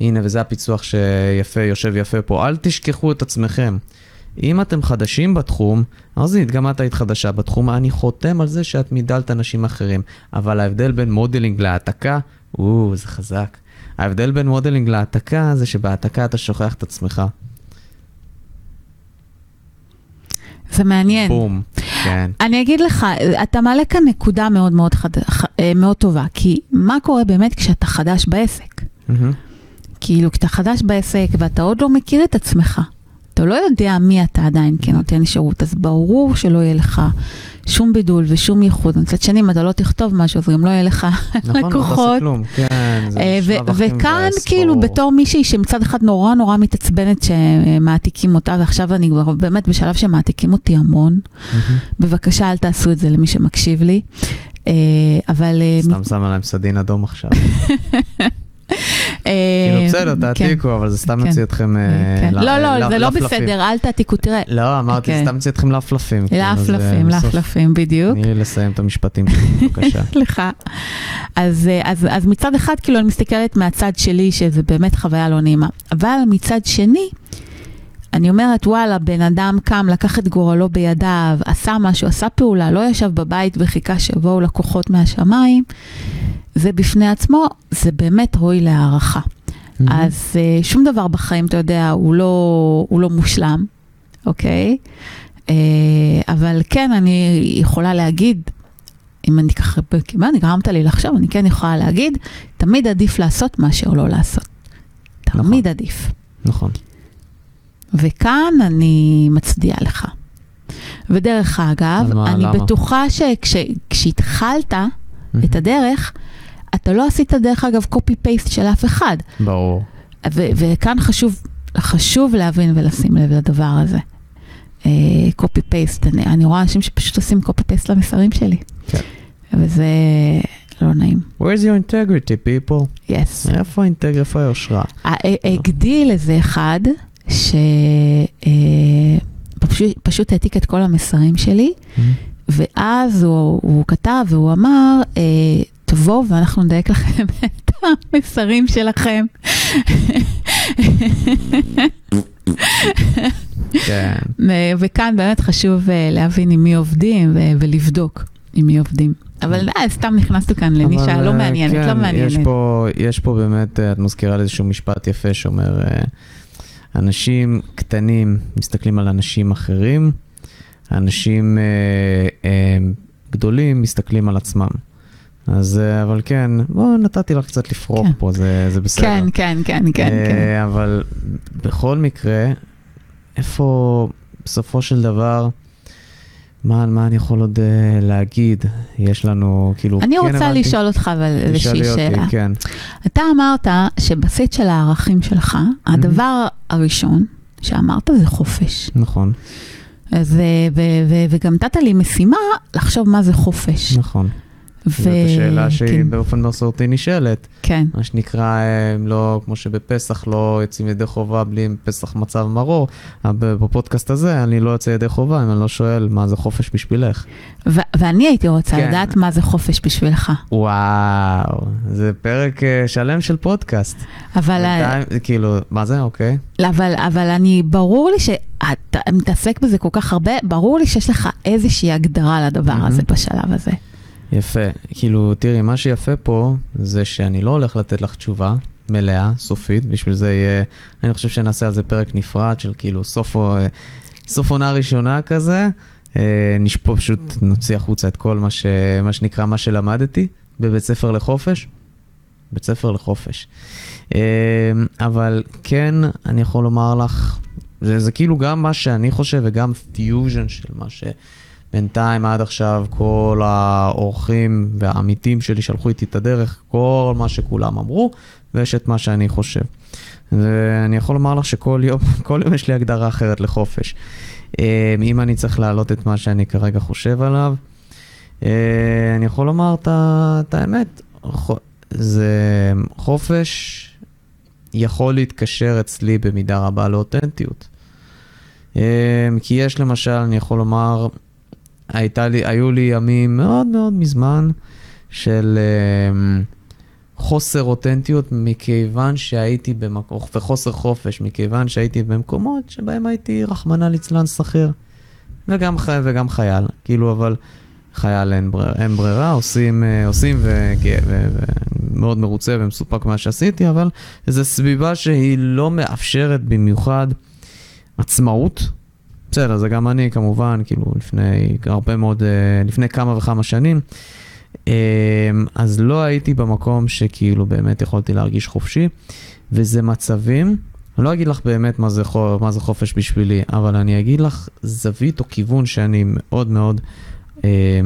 הנה, וזה הפיצוח שיפה, יושב יפה פה, אל תשכחו את עצמכם. אם אתם חדשים בתחום, אז הנה, גם את היית חדשה בתחום, אני חותם על זה שאת מידלת אנשים אחרים. אבל ההבדל בין modeling להעתקה, או, זה חזק. ההבדל בין modeling להעתקה זה שבהעתקה אתה שוכח את עצמך. זה מעניין. בום, כן. אני אגיד לך, אתה מעלה כאן נקודה מאוד מאוד, חד, אה, מאוד טובה, כי מה קורה באמת כשאתה חדש בעסק? Mm-hmm. כאילו, כשאתה חדש בעסק ואתה עוד לא מכיר את עצמך, אתה לא יודע מי אתה עדיין כנותן שירות, אז ברור שלא יהיה לך שום בידול ושום ייחוד. מצד שני, אם אתה לא תכתוב משהו, אז גם לא יהיה לך לקוחות. נכון, לא תעשה כלום, כן, זה אה. וכאן, כאילו, בתור מישהי שמצד אחד נורא נורא מתעצבנת שמעתיקים אותה, ועכשיו אני כבר באמת בשלב שמעתיקים אותי המון, בבקשה, אל תעשו את זה למי שמקשיב לי. אה, אבל... אה, סתם שמה להם סדין אדום עכשיו. כאילו אה, בסדר, תעתיקו, כן. אבל זה סתם מוציא כן. אתכם אה, כן. לא, לא, זה לא בסדר, אל תעתיקו, תראה. לא, אמרתי, זה סתם מוציא אתכם לאפלפים. כאילו, לאפלפים, לאפלפים, בדיוק. תני לי לסיים את המשפטים שלי, בבקשה. לך. אז מצד אחד, כאילו, אני מסתכלת מהצד שלי, שזה באמת חוויה לא נעימה. אבל מצד שני, אני אומרת, וואלה, בן אדם קם, לקח את גורלו בידיו, עשה משהו, עשה פעולה, לא ישב בבית וחיכה שיבואו לקוחות מהשמיים. זה בפני עצמו, זה באמת ראוי להערכה. Mm-hmm. אז uh, שום דבר בחיים, אתה יודע, הוא לא, הוא לא מושלם, אוקיי? Uh, אבל כן, אני יכולה להגיד, אם אני ככה, כמעט גרמת לי לחשוב, אני כן יכולה להגיד, תמיד עדיף לעשות מאשר לא לעשות. תמיד נכון. עדיף. נכון. וכאן אני מצדיעה לך. ודרך אגב, מה, אני למה? בטוחה שכשהתחלת mm-hmm. את הדרך, אתה לא עשית דרך אגב קופי פייסט של אף אחד. ברור. וכאן חשוב, חשוב להבין ולשים לב לדבר הזה. קופי uh, פייסט, אני, אני רואה אנשים שפשוט עושים קופי פייסט למסרים שלי. כן. וזה לא נעים. Where's your integrity people? Yes. איפה האינטגר, איפה היושרה? הגדיל איזה אחד, שפשוט אה, העתיק את כל המסרים שלי, mm-hmm. ואז הוא, הוא כתב והוא אמר, אה, תבואו ואנחנו נדייק לכם את המסרים שלכם. כן. וכאן באמת חשוב אה, להבין עם מי עובדים ולבדוק עם מי עובדים. אבל די, סתם נכנסנו כאן לנישה לא מעניינת, לא כן, מעניינת. יש פה, יש פה באמת, את מזכירה איזשהו משפט יפה שאומר, אנשים קטנים מסתכלים על אנשים אחרים, אנשים אה, אה, גדולים מסתכלים על עצמם. אז, אה, אבל כן, בוא, נתתי לך קצת לפרוק כן. פה, זה, זה בסדר. כן, כן, כן, כן, אה, כן. אבל בכל מקרה, איפה בסופו של דבר, מה, מה אני יכול עוד uh, להגיד? יש לנו, כאילו, אני כן רוצה הבנתי? לשאול אותך אבל איזושהי שאלה. אותי, כן. אתה אמרת שבסט של הערכים שלך, mm-hmm. הדבר הראשון שאמרת זה חופש. נכון. אז, ו, ו, וגם נתת לי משימה לחשוב מה זה חופש. נכון. ו... זאת השאלה שהיא כן. באופן מסורתי נשאלת. כן. מה שנקרא, הם לא, כמו שבפסח לא יוצאים ידי חובה בלי פסח מצב מרור, בפודקאסט הזה אני לא יוצא ידי חובה אם אני לא שואל מה זה חופש בשבילך. ו- ואני הייתי רוצה כן. לדעת מה זה חופש בשבילך. וואו, זה פרק אה, שלם של פודקאסט. אבל... בינתיים, כאילו, מה זה? אוקיי. אבל, אבל אני, ברור לי שאתה מתעסק בזה כל כך הרבה, ברור לי שיש לך איזושהי הגדרה לדבר mm-hmm. הזה בשלב הזה. יפה. כאילו, תראי, מה שיפה פה זה שאני לא הולך לתת לך תשובה מלאה, סופית, בשביל זה יהיה, אני חושב שנעשה על זה פרק נפרד של כאילו סוף, סוף עונה ראשונה כזה. אה, נשפו פשוט, נוציא החוצה את כל מה, ש, מה שנקרא, מה שלמדתי בבית ספר לחופש. בית ספר לחופש. אה, אבל כן, אני יכול לומר לך, זה, זה כאילו גם מה שאני חושב וגם פיוז'ן של מה ש... בינתיים עד עכשיו כל האורחים והעמיתים שלי שלחו איתי את הדרך, כל מה שכולם אמרו, ויש את מה שאני חושב. ואני יכול לומר לך שכל יום, כל יום יש לי הגדרה אחרת לחופש. אה, אם אני צריך להעלות את מה שאני כרגע חושב עליו, אה, אני יכול לומר את האמת, זה חופש יכול להתקשר אצלי במידה רבה לאותנטיות. אה, כי יש למשל, אני יכול לומר, הייתה לי, היו לי ימים מאוד מאוד מזמן של uh, חוסר אותנטיות מכיוון שהייתי במקום, וחוסר חופש מכיוון שהייתי במקומות שבהם הייתי רחמנא ליצלן שכיר. וגם, חי, וגם חייל, כאילו, אבל חייל אין, בריר, אין ברירה, עושים, uh, עושים ומאוד מרוצה ומסופק מה שעשיתי, אבל זו סביבה שהיא לא מאפשרת במיוחד עצמאות. בסדר, זה גם אני כמובן, כאילו לפני הרבה מאוד, אה, לפני כמה וכמה שנים. אה, אז לא הייתי במקום שכאילו באמת יכולתי להרגיש חופשי, וזה מצבים, אני לא אגיד לך באמת מה זה, מה זה חופש בשבילי, אבל אני אגיד לך זווית או כיוון שאני מאוד מאוד אה,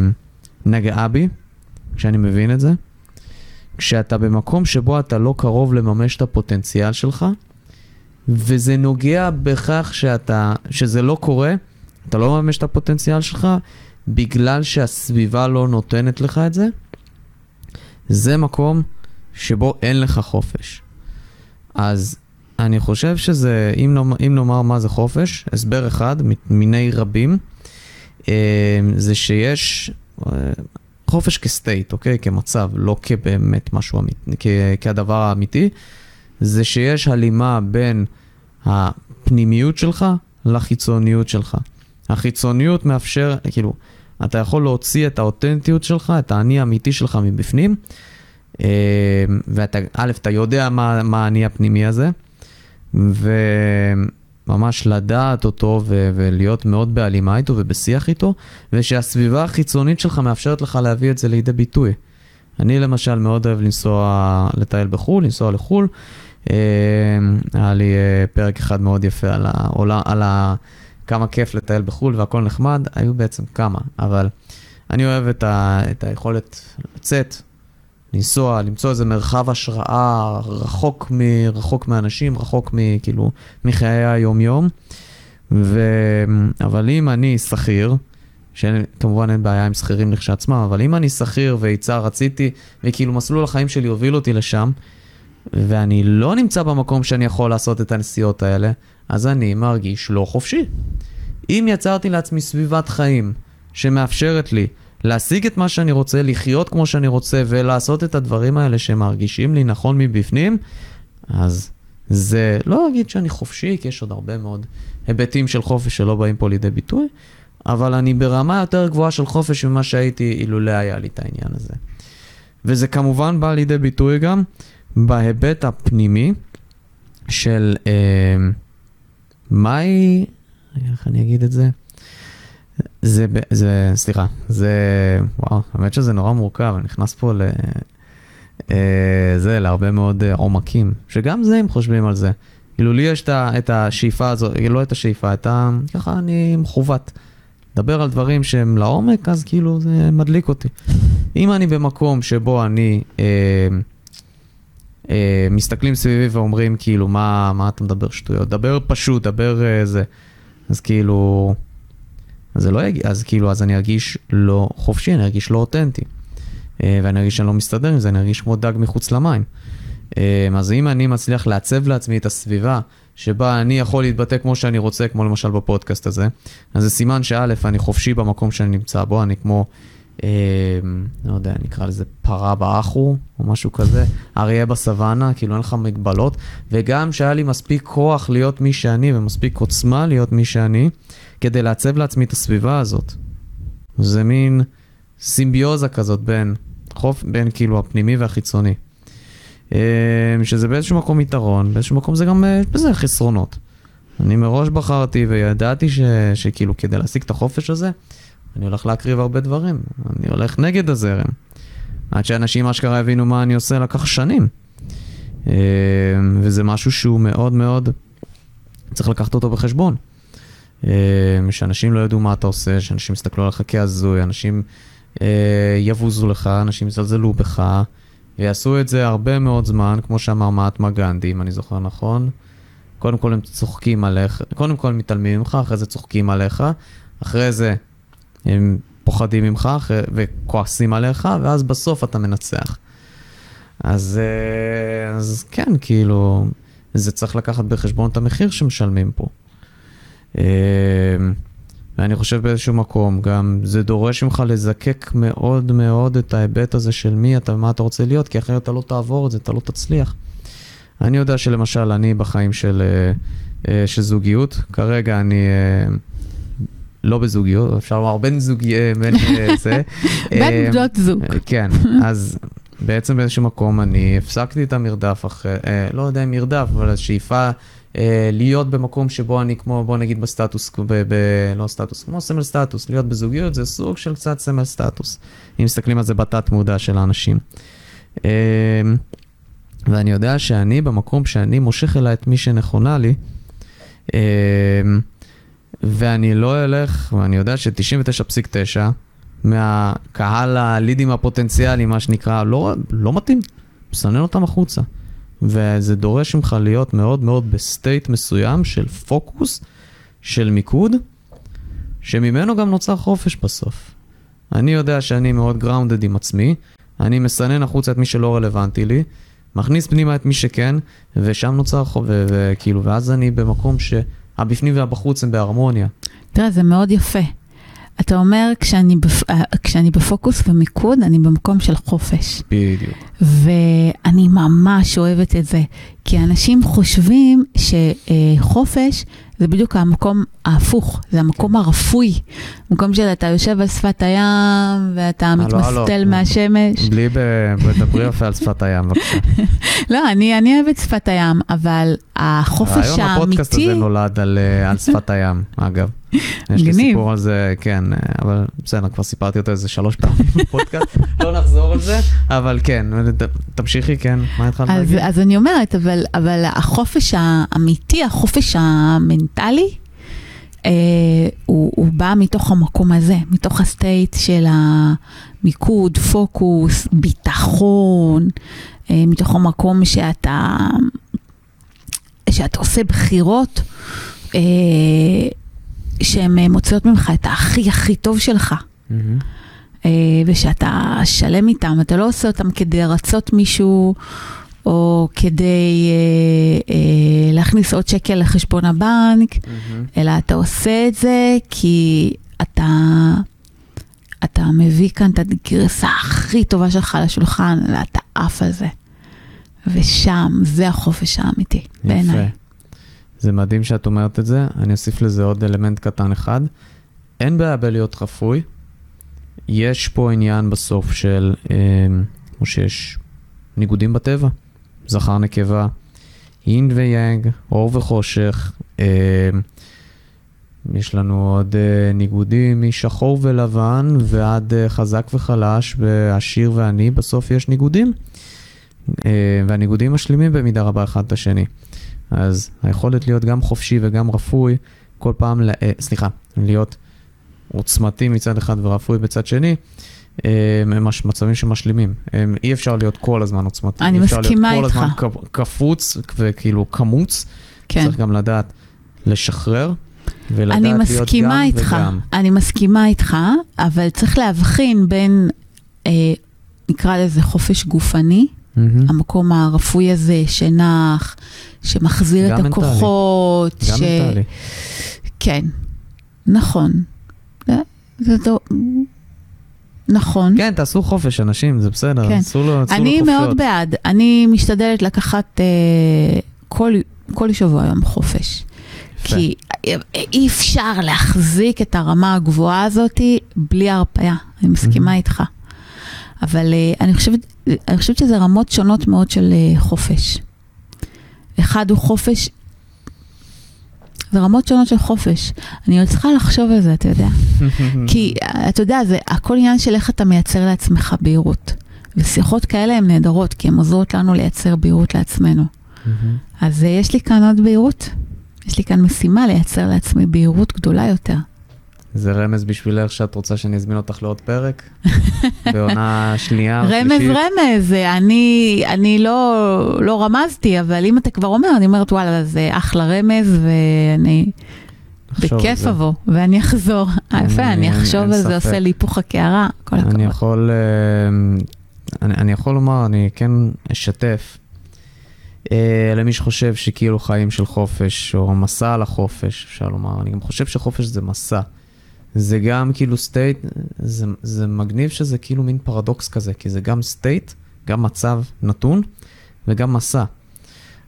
נגעה בי, כשאני מבין את זה. כשאתה במקום שבו אתה לא קרוב לממש את הפוטנציאל שלך, וזה נוגע בכך שאתה, שזה לא קורה, אתה לא מממש את הפוטנציאל שלך, בגלל שהסביבה לא נותנת לך את זה, זה מקום שבו אין לך חופש. אז אני חושב שזה, אם נאמר, אם נאמר מה זה חופש, הסבר אחד מיני רבים, אה, זה שיש אה, חופש כסטייט, אוקיי? כמצב, לא כבאמת משהו אמיתי, כהדבר האמיתי. זה שיש הלימה בין הפנימיות שלך לחיצוניות שלך. החיצוניות מאפשר, כאילו, אתה יכול להוציא את האותנטיות שלך, את האני האמיתי שלך מבפנים, אה, ואתה, א', אתה יודע מה, מה האני הפנימי הזה, וממש לדעת אותו ו- ולהיות מאוד בהלימה איתו ובשיח איתו, ושהסביבה החיצונית שלך מאפשרת לך להביא את זה לידי ביטוי. אני למשל מאוד אוהב לנסוע, לטייל בחו"ל, לנסוע לחו"ל, היה לי פרק אחד מאוד יפה על, העולם, על ה, כמה כיף לטייל בחו"ל והכל נחמד, היו בעצם כמה, אבל אני אוהב את, ה, את היכולת לצאת, לנסוע, למצוא איזה מרחב השראה רחוק, מ, רחוק מאנשים, רחוק מ, כאילו, מחיי היום-יום. ו... אבל אם אני שכיר, שכמובן אין בעיה עם שכירים לכשעצמם, אבל אם אני שכיר ויצא, רציתי, וכאילו מסלול החיים שלי הוביל אותי לשם, ואני לא נמצא במקום שאני יכול לעשות את הנסיעות האלה, אז אני מרגיש לא חופשי. אם יצרתי לעצמי סביבת חיים שמאפשרת לי להשיג את מה שאני רוצה, לחיות כמו שאני רוצה ולעשות את הדברים האלה שמרגישים לי נכון מבפנים, אז זה לא להגיד שאני חופשי, כי יש עוד הרבה מאוד היבטים של חופש שלא באים פה לידי ביטוי, אבל אני ברמה יותר גבוהה של חופש ממה שהייתי אילולא היה לי את העניין הזה. וזה כמובן בא לידי ביטוי גם בהיבט הפנימי של אה, מהי, איך אני אגיד את זה? זה, זה, סליחה, זה, וואו, האמת שזה נורא מורכב, אני נכנס פה ל... אה, זה, להרבה מאוד אה, עומקים, שגם זה, אם חושבים על זה. כאילו, לי יש את השאיפה הזו, לא את השאיפה, את ה... ככה אני מכוות. לדבר על דברים שהם לעומק, אז כאילו זה מדליק אותי. אם אני במקום שבו אני, אה, מסתכלים סביבי ואומרים כאילו, מה, מה אתה מדבר שטויות? דבר פשוט, דבר אה, זה. אז כאילו, אז זה לא יגיע, אז כאילו, אז אני ארגיש לא חופשי, אני ארגיש לא אותנטי. אה, ואני ארגיש שאני לא מסתדר עם זה, אני ארגיש כמו דג מחוץ למים. אה, אז אם אני מצליח לעצב לעצמי את הסביבה שבה אני יכול להתבטא כמו שאני רוצה, כמו למשל בפודקאסט הזה, אז זה סימן שא', אני חופשי במקום שאני נמצא בו, אני כמו, אה, לא יודע, נקרא לזה פרה באחו, או משהו כזה, אריה בסוואנה, כאילו אין לך מגבלות, וגם שהיה לי מספיק כוח להיות מי שאני, ומספיק עוצמה להיות מי שאני, כדי לעצב לעצמי את הסביבה הזאת. זה מין סימביוזה כזאת בין, חוף, בין כאילו הפנימי והחיצוני. אה, שזה באיזשהו מקום יתרון, באיזשהו מקום זה גם, יש אה, בזה חסרונות. אני מראש בחרתי וידעתי ש, שכאילו כדי להשיג את החופש הזה, אני הולך להקריב הרבה דברים. אני הולך נגד הזרם. עד שאנשים אשכרה הבינו מה אני עושה לקח שנים. אה, וזה משהו שהוא מאוד מאוד, צריך לקחת אותו בחשבון. שאנשים לא ידעו מה אתה עושה, שאנשים יסתכלו עליך כהזוי, אנשים יבוזו לך, אנשים יזלזלו בך. ויעשו את זה הרבה מאוד זמן, כמו שאמר מעטמה גנדי, אם אני זוכר נכון. קודם כל הם צוחקים עליך, קודם כל מתעלמים ממך, אחרי זה צוחקים עליך, אחרי זה הם פוחדים ממך וכועסים עליך, ואז בסוף אתה מנצח. אז, אה, אז כן, כאילו, זה צריך לקחת בחשבון את המחיר שמשלמים פה. אה, ואני חושב באיזשהו מקום, גם זה דורש ממך לזקק מאוד מאוד את ההיבט הזה של מי אתה ומה אתה רוצה להיות, כי אחרת אתה לא תעבור את זה, אתה לא תצליח. אני יודע שלמשל, אני בחיים של, אה, של זוגיות, כרגע אני לא בזוגיות, אפשר לומר בן זוגי, בן זה. בן בנות זוג. כן, אז בעצם באיזשהו מקום אני הפסקתי את המרדף אחרי, לא יודע אם מרדף, אבל השאיפה אה, להיות במקום שבו אני כמו, בוא נגיד בסטטוס, ב, ב, לא סטטוס, כמו סמל סטטוס, להיות בזוגיות זה סוג של קצת סמל סטטוס, אם מסתכלים על זה בתת מודע של האנשים. אה, ואני יודע שאני במקום שאני מושך אליי את מי שנכונה לי, אה, ואני לא אלך, ואני יודע ש-99.9 מהקהל הלידים הפוטנציאליים, מה שנקרא, לא, לא מתאים, מסנן אותם החוצה. וזה דורש ממך להיות מאוד מאוד ב state מסוים של פוקוס, של מיקוד, שממנו גם נוצר חופש בסוף. אני יודע שאני מאוד גראונדד עם עצמי, אני מסנן החוצה את מי שלא רלוונטי לי, מכניס פנימה את מי שכן, ושם נוצר חופש, וכאילו, ואז אני במקום שהבפנים והבחוץ הם בהרמוניה. תראה, זה מאוד יפה. אתה אומר, כשאני, בפ... אה, כשאני בפוקוס ומיקוד, אני במקום של חופש. בדיוק. ואני ממש אוהבת את זה, כי אנשים חושבים שחופש זה בדיוק המקום ההפוך, זה המקום הרפוי. מקום שאתה יושב על שפת הים ואתה מתמסטל מהשמש. בלי, דברי יפה על שפת הים, בבקשה. לא, אני, אני אוהבת שפת הים, אבל החופש האמיתי... רעיון הפודקאסט הזה נולד על, אה, על שפת הים, אגב. יש לי סיפור על זה, כן, אבל בסדר, כבר סיפרתי אותו איזה שלוש פעמים בפודקאסט, לא נחזור על זה, אבל כן, תמשיכי, כן, מה התחלת להגיד? אז אני אומרת, אבל, החופש האמיתי, החופש המנטלי, אה, הוא, הוא בא מתוך המקום הזה, מתוך הסטייט של המיקוד, פוקוס, ביטחון, אה, מתוך המקום שאתה, שאתה עושה בחירות. אה, שהן אה, מוציאות ממך את הכי הכי טוב שלך. Mm-hmm. ושאתה שלם איתם, אתה לא עושה אותם כדי לרצות מישהו, או כדי אה, אה, להכניס עוד שקל לחשבון הבנק, mm-hmm. אלא אתה עושה את זה כי אתה, אתה מביא כאן את הגרסה הכי טובה שלך לשולחן, ואתה עף על זה. ושם, זה החופש האמיתי, בעיניי. זה מדהים שאת אומרת את זה, אני אוסיף לזה עוד אלמנט קטן אחד. אין בעיה בלהיות רפוי, יש פה עניין בסוף של, אה, כמו שיש ניגודים בטבע, זכר נקבה, אינד ויאנג, אור וחושך, אה, יש לנו עוד אה, ניגודים משחור ולבן ועד אה, חזק וחלש ועשיר ועני, בסוף יש ניגודים. אה, והניגודים משלימים במידה רבה אחד את השני. אז היכולת להיות גם חופשי וגם רפוי, כל פעם, לה, אה, סליחה, להיות עוצמתי מצד אחד ורפוי בצד שני, אה, הם מצבים שמשלימים. הם, אי אפשר להיות כל הזמן עוצמתי. אני מסכימה איתך. אי אפשר להיות כל הזמן קפוץ וכאילו קמוץ. כן. צריך גם לדעת לשחרר. ולדעת להיות גם וגם. אני מסכימה איתך, אני מסכימה איתך, אבל צריך להבחין בין, אה, נקרא לזה חופש גופני, mm-hmm. המקום הרפוי הזה שנח, שמחזיר את הכוחות. גם ש... מנטלי. כן, נכון. זה, זה טוב. נכון. כן, תעשו חופש, אנשים, זה בסדר, כן. אסור לו חופשות. אני מאוד בעד. אני משתדלת לקחת uh, כל, כל שבוע יום חופש. יפה. כי אי אפשר להחזיק את הרמה הגבוהה הזאת בלי הרפאיה. אני מסכימה mm-hmm. איתך. אבל uh, אני חושבת, אני חושבת שזה רמות שונות מאוד של uh, חופש. אחד הוא חופש, זה רמות שונות של חופש. אני עוד צריכה לחשוב על זה, אתה יודע. כי, אתה יודע, זה הכל עניין של איך אתה מייצר לעצמך בהירות. ושיחות כאלה הן נהדרות, כי הן עוזרות לנו לייצר בהירות לעצמנו. אז uh, יש לי כאן עוד בהירות. יש לי כאן משימה לייצר לעצמי בהירות גדולה יותר. זה רמז בשבילך שאת רוצה שאני אזמין אותך לעוד פרק? בעונה שנייה או שלישית? רמז רמז, אני, אני לא, לא רמזתי, אבל אם אתה כבר אומר, אני אומרת, וואלה, זה אחלה רמז, ואני בכיף אבוא, ואני אחזור. יפה, אני אחשוב על זה, עושה לי היפוך הקערה, כל הכבוד. אני יכול, אה, אני, אני יכול לומר, אני כן אשתף. אה, למי שחושב שכאילו חיים של חופש, או מסע על החופש, אפשר לומר, אני גם חושב שחופש זה מסע. זה גם כאילו state, זה, זה מגניב שזה כאילו מין פרדוקס כזה, כי זה גם state, גם מצב נתון וגם מסע.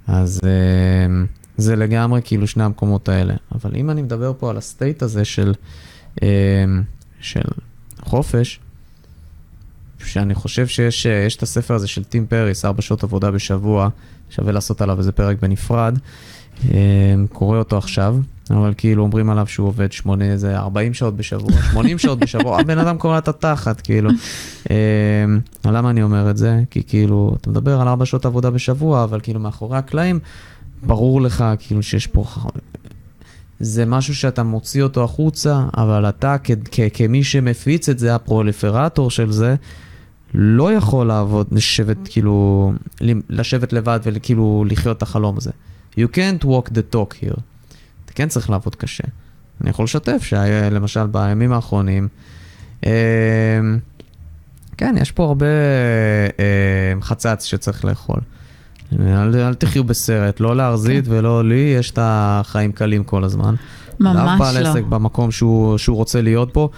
אז אה, זה לגמרי כאילו שני המקומות האלה. אבל אם אני מדבר פה על הסטייט הזה של, אה, של חופש, שאני חושב שיש יש את הספר הזה של טים פריס, ארבע שעות עבודה בשבוע, שווה לעשות עליו איזה פרק בנפרד. אה, קורא אותו עכשיו, אבל כאילו אומרים עליו שהוא עובד שמונה, איזה 40 שעות בשבוע, 80 שעות בשבוע, הבן אדם קורא את התחת, כאילו. אה, למה אני אומר את זה? כי כאילו, אתה מדבר על 4 שעות עבודה בשבוע, אבל כאילו מאחורי הקלעים, ברור לך כאילו שיש פה... זה משהו שאתה מוציא אותו החוצה, אבל אתה כמי שמפיץ את זה, הפרוליפרטור של זה, לא יכול לעבוד, לשבת כאילו, לשבת לבד וכאילו לחיות את החלום הזה. You can't walk the talk here. כן צריך לעבוד קשה. אני יכול לשתף שלמשל בימים האחרונים, אה, כן, יש פה הרבה אה, חצץ שצריך לאכול. אל, אל תחיו בסרט, לא להרזית כן. ולא לי, יש את החיים קלים כל הזמן. ממש לא. לאף בעל עסק במקום שהוא, שהוא רוצה להיות פה,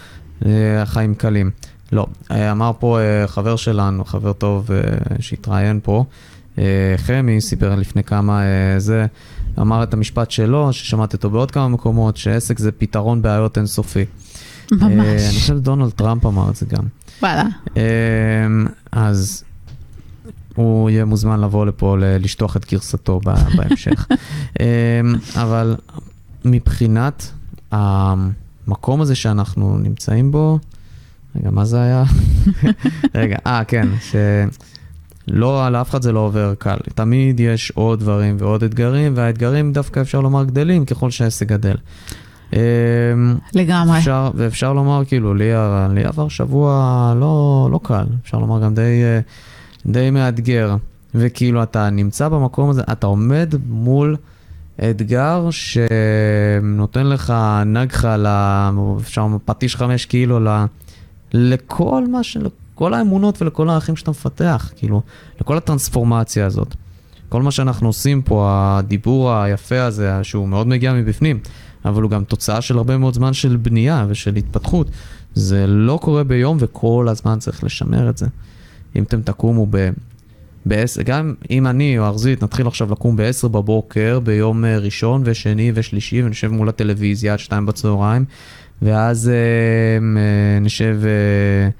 אה, החיים קלים. לא, אמר פה חבר שלנו, חבר טוב שהתראיין פה, חמי, סיפר לפני כמה זה, אמר את המשפט שלו, ששמעתי אותו בעוד כמה מקומות, שעסק זה פתרון בעיות אינסופי. ממש. Uh, אני חושב שדונלד טראמפ אמר את זה גם. וואלה. Uh, אז הוא יהיה מוזמן לבוא לפה לשטוח את גרסתו בהמשך. uh, אבל מבחינת המקום הזה שאנחנו נמצאים בו, רגע, מה זה היה? רגע, אה, כן, שלא, על אף אחד זה לא עובר קל. תמיד יש עוד דברים ועוד אתגרים, והאתגרים דווקא אפשר לומר גדלים ככל שהעסק גדל. אמ, לגמרי. אפשר, ואפשר לומר, כאילו, לי, לי עבר שבוע לא, לא קל, אפשר לומר גם די, אה, די מאתגר. וכאילו, אתה נמצא במקום הזה, אתה עומד מול אתגר שנותן לך נגחה, אפשר פטיש חמש קילו, לכל מה ש... לכל האמונות ולכל הערכים שאתה מפתח, כאילו, לכל הטרנספורמציה הזאת. כל מה שאנחנו עושים פה, הדיבור היפה הזה, שהוא מאוד מגיע מבפנים, אבל הוא גם תוצאה של הרבה מאוד זמן של בנייה ושל התפתחות. זה לא קורה ביום וכל הזמן צריך לשמר את זה. אם אתם תקומו ב... בעשר, גם אם אני או ארזית נתחיל עכשיו לקום ב-10 בבוקר ביום אה, ראשון ושני ושלישי ונשב מול הטלוויזיה עד 2 בצהריים ואז אה, אה, נשב, אה,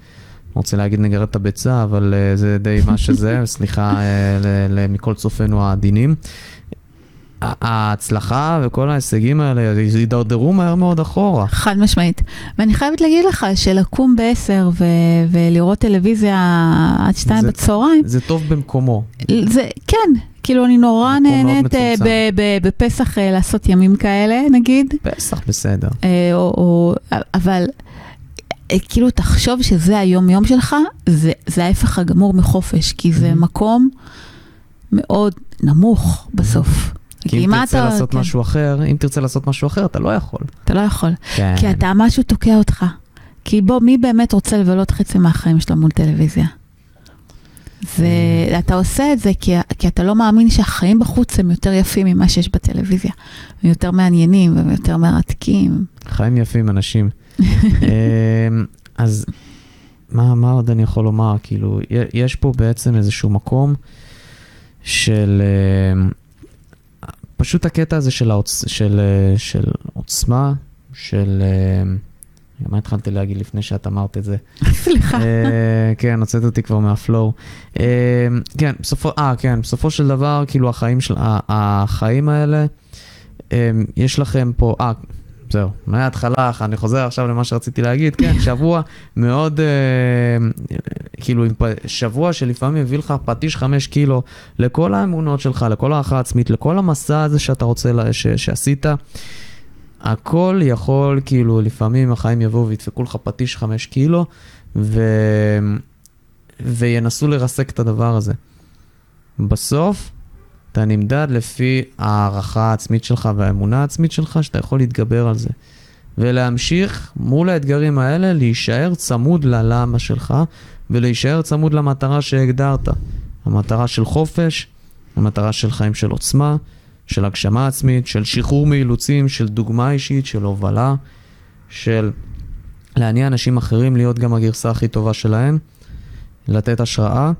רוצה להגיד נגרד את הביצה, אבל אה, זה די מה שזה, סליחה אה, מכל צופינו העדינים. ההצלחה וכל ההישגים האלה יידרדרו מהר מאוד אחורה. חד משמעית. ואני חייבת להגיד לך שלקום בעשר ו- ולראות טלוויזיה עד שתיים בצהריים... זה טוב במקומו. זה, כן, כאילו אני נורא נהנית אה, בפסח לעשות ימים כאלה, נגיד. פסח בסדר. אה, או, או, אבל כאילו תחשוב שזה היום-יום שלך, זה, זה ההפך הגמור מחופש, כי זה מקום מאוד נמוך בסוף. כי אם תרצה אתה, לעשות כן. משהו אחר, אם תרצה לעשות משהו אחר, אתה לא יכול. אתה לא יכול. כן. כי אתה, משהו תוקע אותך. כי בוא, מי באמת רוצה לבלות חצי מהחיים שלו מול טלוויזיה? ואתה עושה את זה כי, כי אתה לא מאמין שהחיים בחוץ הם יותר יפים ממה שיש בטלוויזיה. הם יותר מעניינים והם יותר מרתקים. חיים יפים, אנשים. אמ, אז מה, מה עוד אני יכול לומר? כאילו, יש פה בעצם איזשהו מקום של... אמ, פשוט הקטע הזה של, העוצ... של, אה, של עוצמה, של... אה, מה התחלתי להגיד לפני שאת אמרת את זה? סליחה. אה, כן, הוצאת אותי כבר מהפלואו. כן, בסופו, אה, כן, בסופו של דבר, כאילו החיים של, החיים האלה, יש לכם פה, אה, זהו, מההתחלה, אני חוזר עכשיו למה שרציתי להגיד, כן, שבוע מאוד, אה, כאילו, שבוע שלפעמים מביא לך פטיש חמש קילו לכל האמונות שלך, לכל הערכה עצמית, לכל המסע הזה שאתה רוצה, ש, שעשית. הכל יכול, כאילו, לפעמים החיים יבואו וידפקו לך פטיש חמש קילו, ו... וינסו לרסק את הדבר הזה. בסוף, אתה נמדד לפי הערכה העצמית שלך והאמונה העצמית שלך, שאתה יכול להתגבר על זה. ולהמשיך מול האתגרים האלה, להישאר צמוד ללמה שלך, ולהישאר צמוד למטרה שהגדרת. המטרה של חופש, המטרה של חיים של עוצמה, של הגשמה עצמית, של שחרור מאילוצים, של דוגמה אישית, של הובלה, של להניע אנשים אחרים להיות גם הגרסה הכי טובה שלהם, לתת השראה.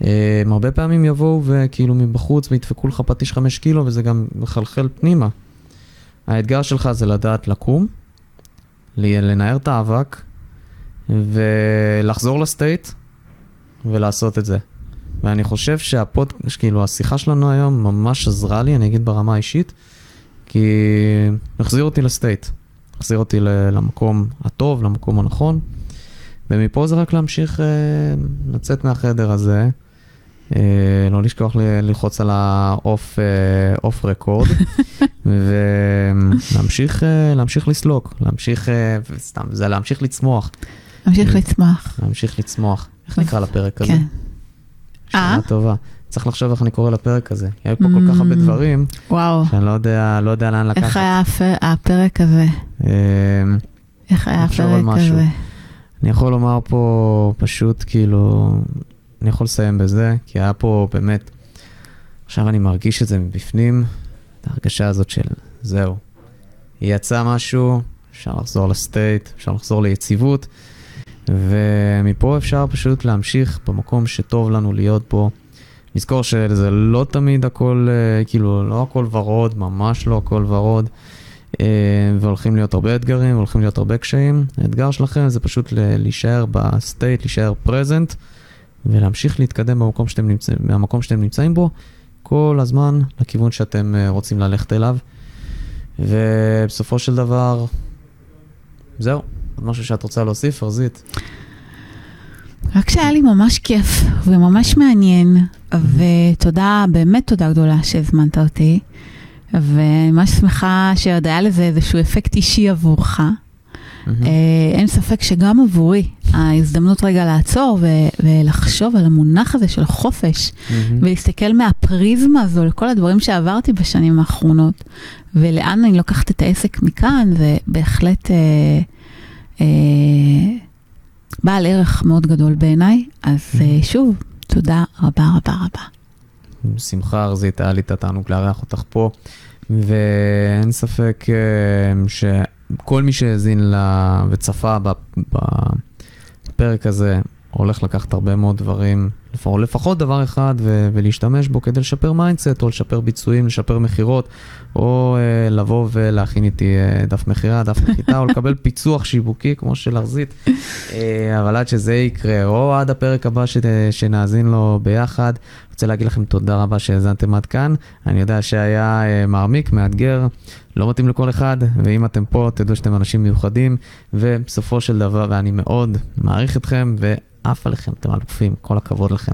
הם הרבה פעמים יבואו וכאילו מבחוץ וידפקו לך פטיש חמש קילו וזה גם מחלחל פנימה. האתגר שלך זה לדעת לקום, לנער את האבק ולחזור לסטייט ולעשות את זה. ואני חושב שהפוד, כאילו השיחה שלנו היום ממש עזרה לי, אני אגיד ברמה האישית, כי החזיר אותי לסטייט, החזיר אותי למקום הטוב, למקום הנכון, ומפה זה רק להמשיך אה, לצאת מהחדר הזה. אה, לא לשכוח ללחוץ על האוף רקורד, ולהמשיך להמשיך לסלוק, להמשיך, סתם, זה להמשיך לצמוח. להמשיך לצמוח. להמשיך לצמוח. איך נקרא לפרק הזה? כן. אה? טובה. צריך לחשוב איך אני קורא לפרק הזה. היה פה כל כך הרבה mm. דברים. שאני לא יודע, לא יודע לאן לקחת. איך היה הפרק הזה? אה, איך היה הפרק הזה? אני יכול לומר פה פשוט כאילו, אני יכול לסיים בזה, כי היה פה באמת, עכשיו אני מרגיש את זה מבפנים, את ההרגשה הזאת של זהו. יצא משהו, אפשר לחזור לסטייט, אפשר לחזור ליציבות, ומפה אפשר פשוט להמשיך במקום שטוב לנו להיות בו. לזכור שזה לא תמיד הכל, אה, כאילו, לא הכל ורוד, ממש לא הכל ורוד, אה, והולכים להיות הרבה אתגרים, והולכים להיות הרבה קשיים. האתגר שלכם זה פשוט להישאר ב state, להישאר present. ולהמשיך להתקדם במקום שאתם נמצא, מהמקום שאתם נמצאים בו, כל הזמן לכיוון שאתם אה, רוצים ללכת אליו. ובסופו של דבר, זהו. עוד משהו שאת רוצה להוסיף, ארזית? רק שהיה לי ממש כיף וממש מעניין, ותודה, באמת תודה גדולה שהזמנת אותי, ואני ממש שמחה שעוד היה לזה איזשהו אפקט אישי עבורך. Mm-hmm. אין ספק שגם עבורי, ההזדמנות רגע לעצור ו- ולחשוב על המונח הזה של חופש, mm-hmm. ולהסתכל מהפריזמה הזו לכל הדברים שעברתי בשנים האחרונות, ולאן אני לוקחת את העסק מכאן, זה בהחלט אה, אה, בעל ערך מאוד גדול בעיניי. אז mm-hmm. אה, שוב, תודה רבה רבה רבה. בשמחה ארזית, היה לי את התענוג לארח אותך פה, ואין ספק אה, ש... כל מי שהאזין לה וצפה בפרק הזה, הולך לקחת הרבה מאוד דברים, לפחות דבר אחד, ו- ולהשתמש בו כדי לשפר mindset, או לשפר ביצועים, לשפר מכירות, או אה, לבוא ולהכין איתי אה, דף מכירה, דף נחיתה, או לקבל פיצוח שיווקי כמו של ארזית. אה, אבל עד שזה יקרה, או עד הפרק הבא ש- שנאזין לו ביחד, רוצה להגיד לכם תודה רבה שהאזנתם עד כאן. אני יודע שהיה uh, מעמיק, מאתגר, לא מתאים לכל אחד, ואם אתם פה, תדעו שאתם אנשים מיוחדים, ובסופו של דבר, ואני מאוד מעריך אתכם, ועף עליכם, אתם אלופים, כל הכבוד לכם.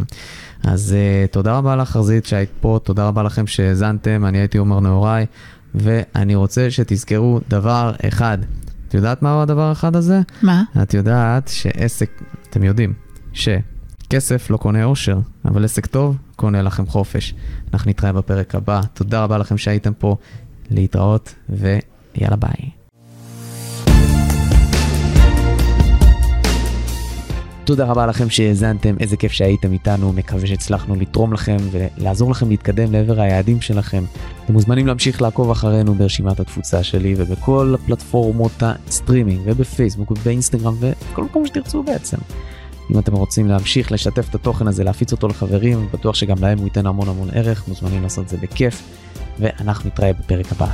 אז uh, תודה רבה לך, ארזית, שהיית פה, תודה רבה לכם שהאזנתם, אני הייתי עומר נהוראי, ואני רוצה שתזכרו דבר אחד. את יודעת מהו הדבר האחד הזה? מה? את יודעת שעסק, אתם יודעים, ש... כסף לא קונה אושר, אבל עסק טוב קונה לכם חופש. אנחנו נתראה בפרק הבא. תודה רבה לכם שהייתם פה. להתראות, ויאללה ביי. תודה רבה לכם שהאזנתם, איזה כיף שהייתם איתנו, מקווה שהצלחנו לתרום לכם ולעזור לכם להתקדם לעבר היעדים שלכם. אתם מוזמנים להמשיך לעקוב אחרינו ברשימת התפוצה שלי ובכל פלטפורמות הסטרימינג ובפייסבוק ובאינסטגרם וכל מקום שתרצו בעצם. אם אתם רוצים להמשיך לשתף את התוכן הזה, להפיץ אותו לחברים, בטוח שגם להם הוא ייתן המון המון ערך, מוזמנים לעשות את זה בכיף, ואנחנו נתראה בפרק הבא.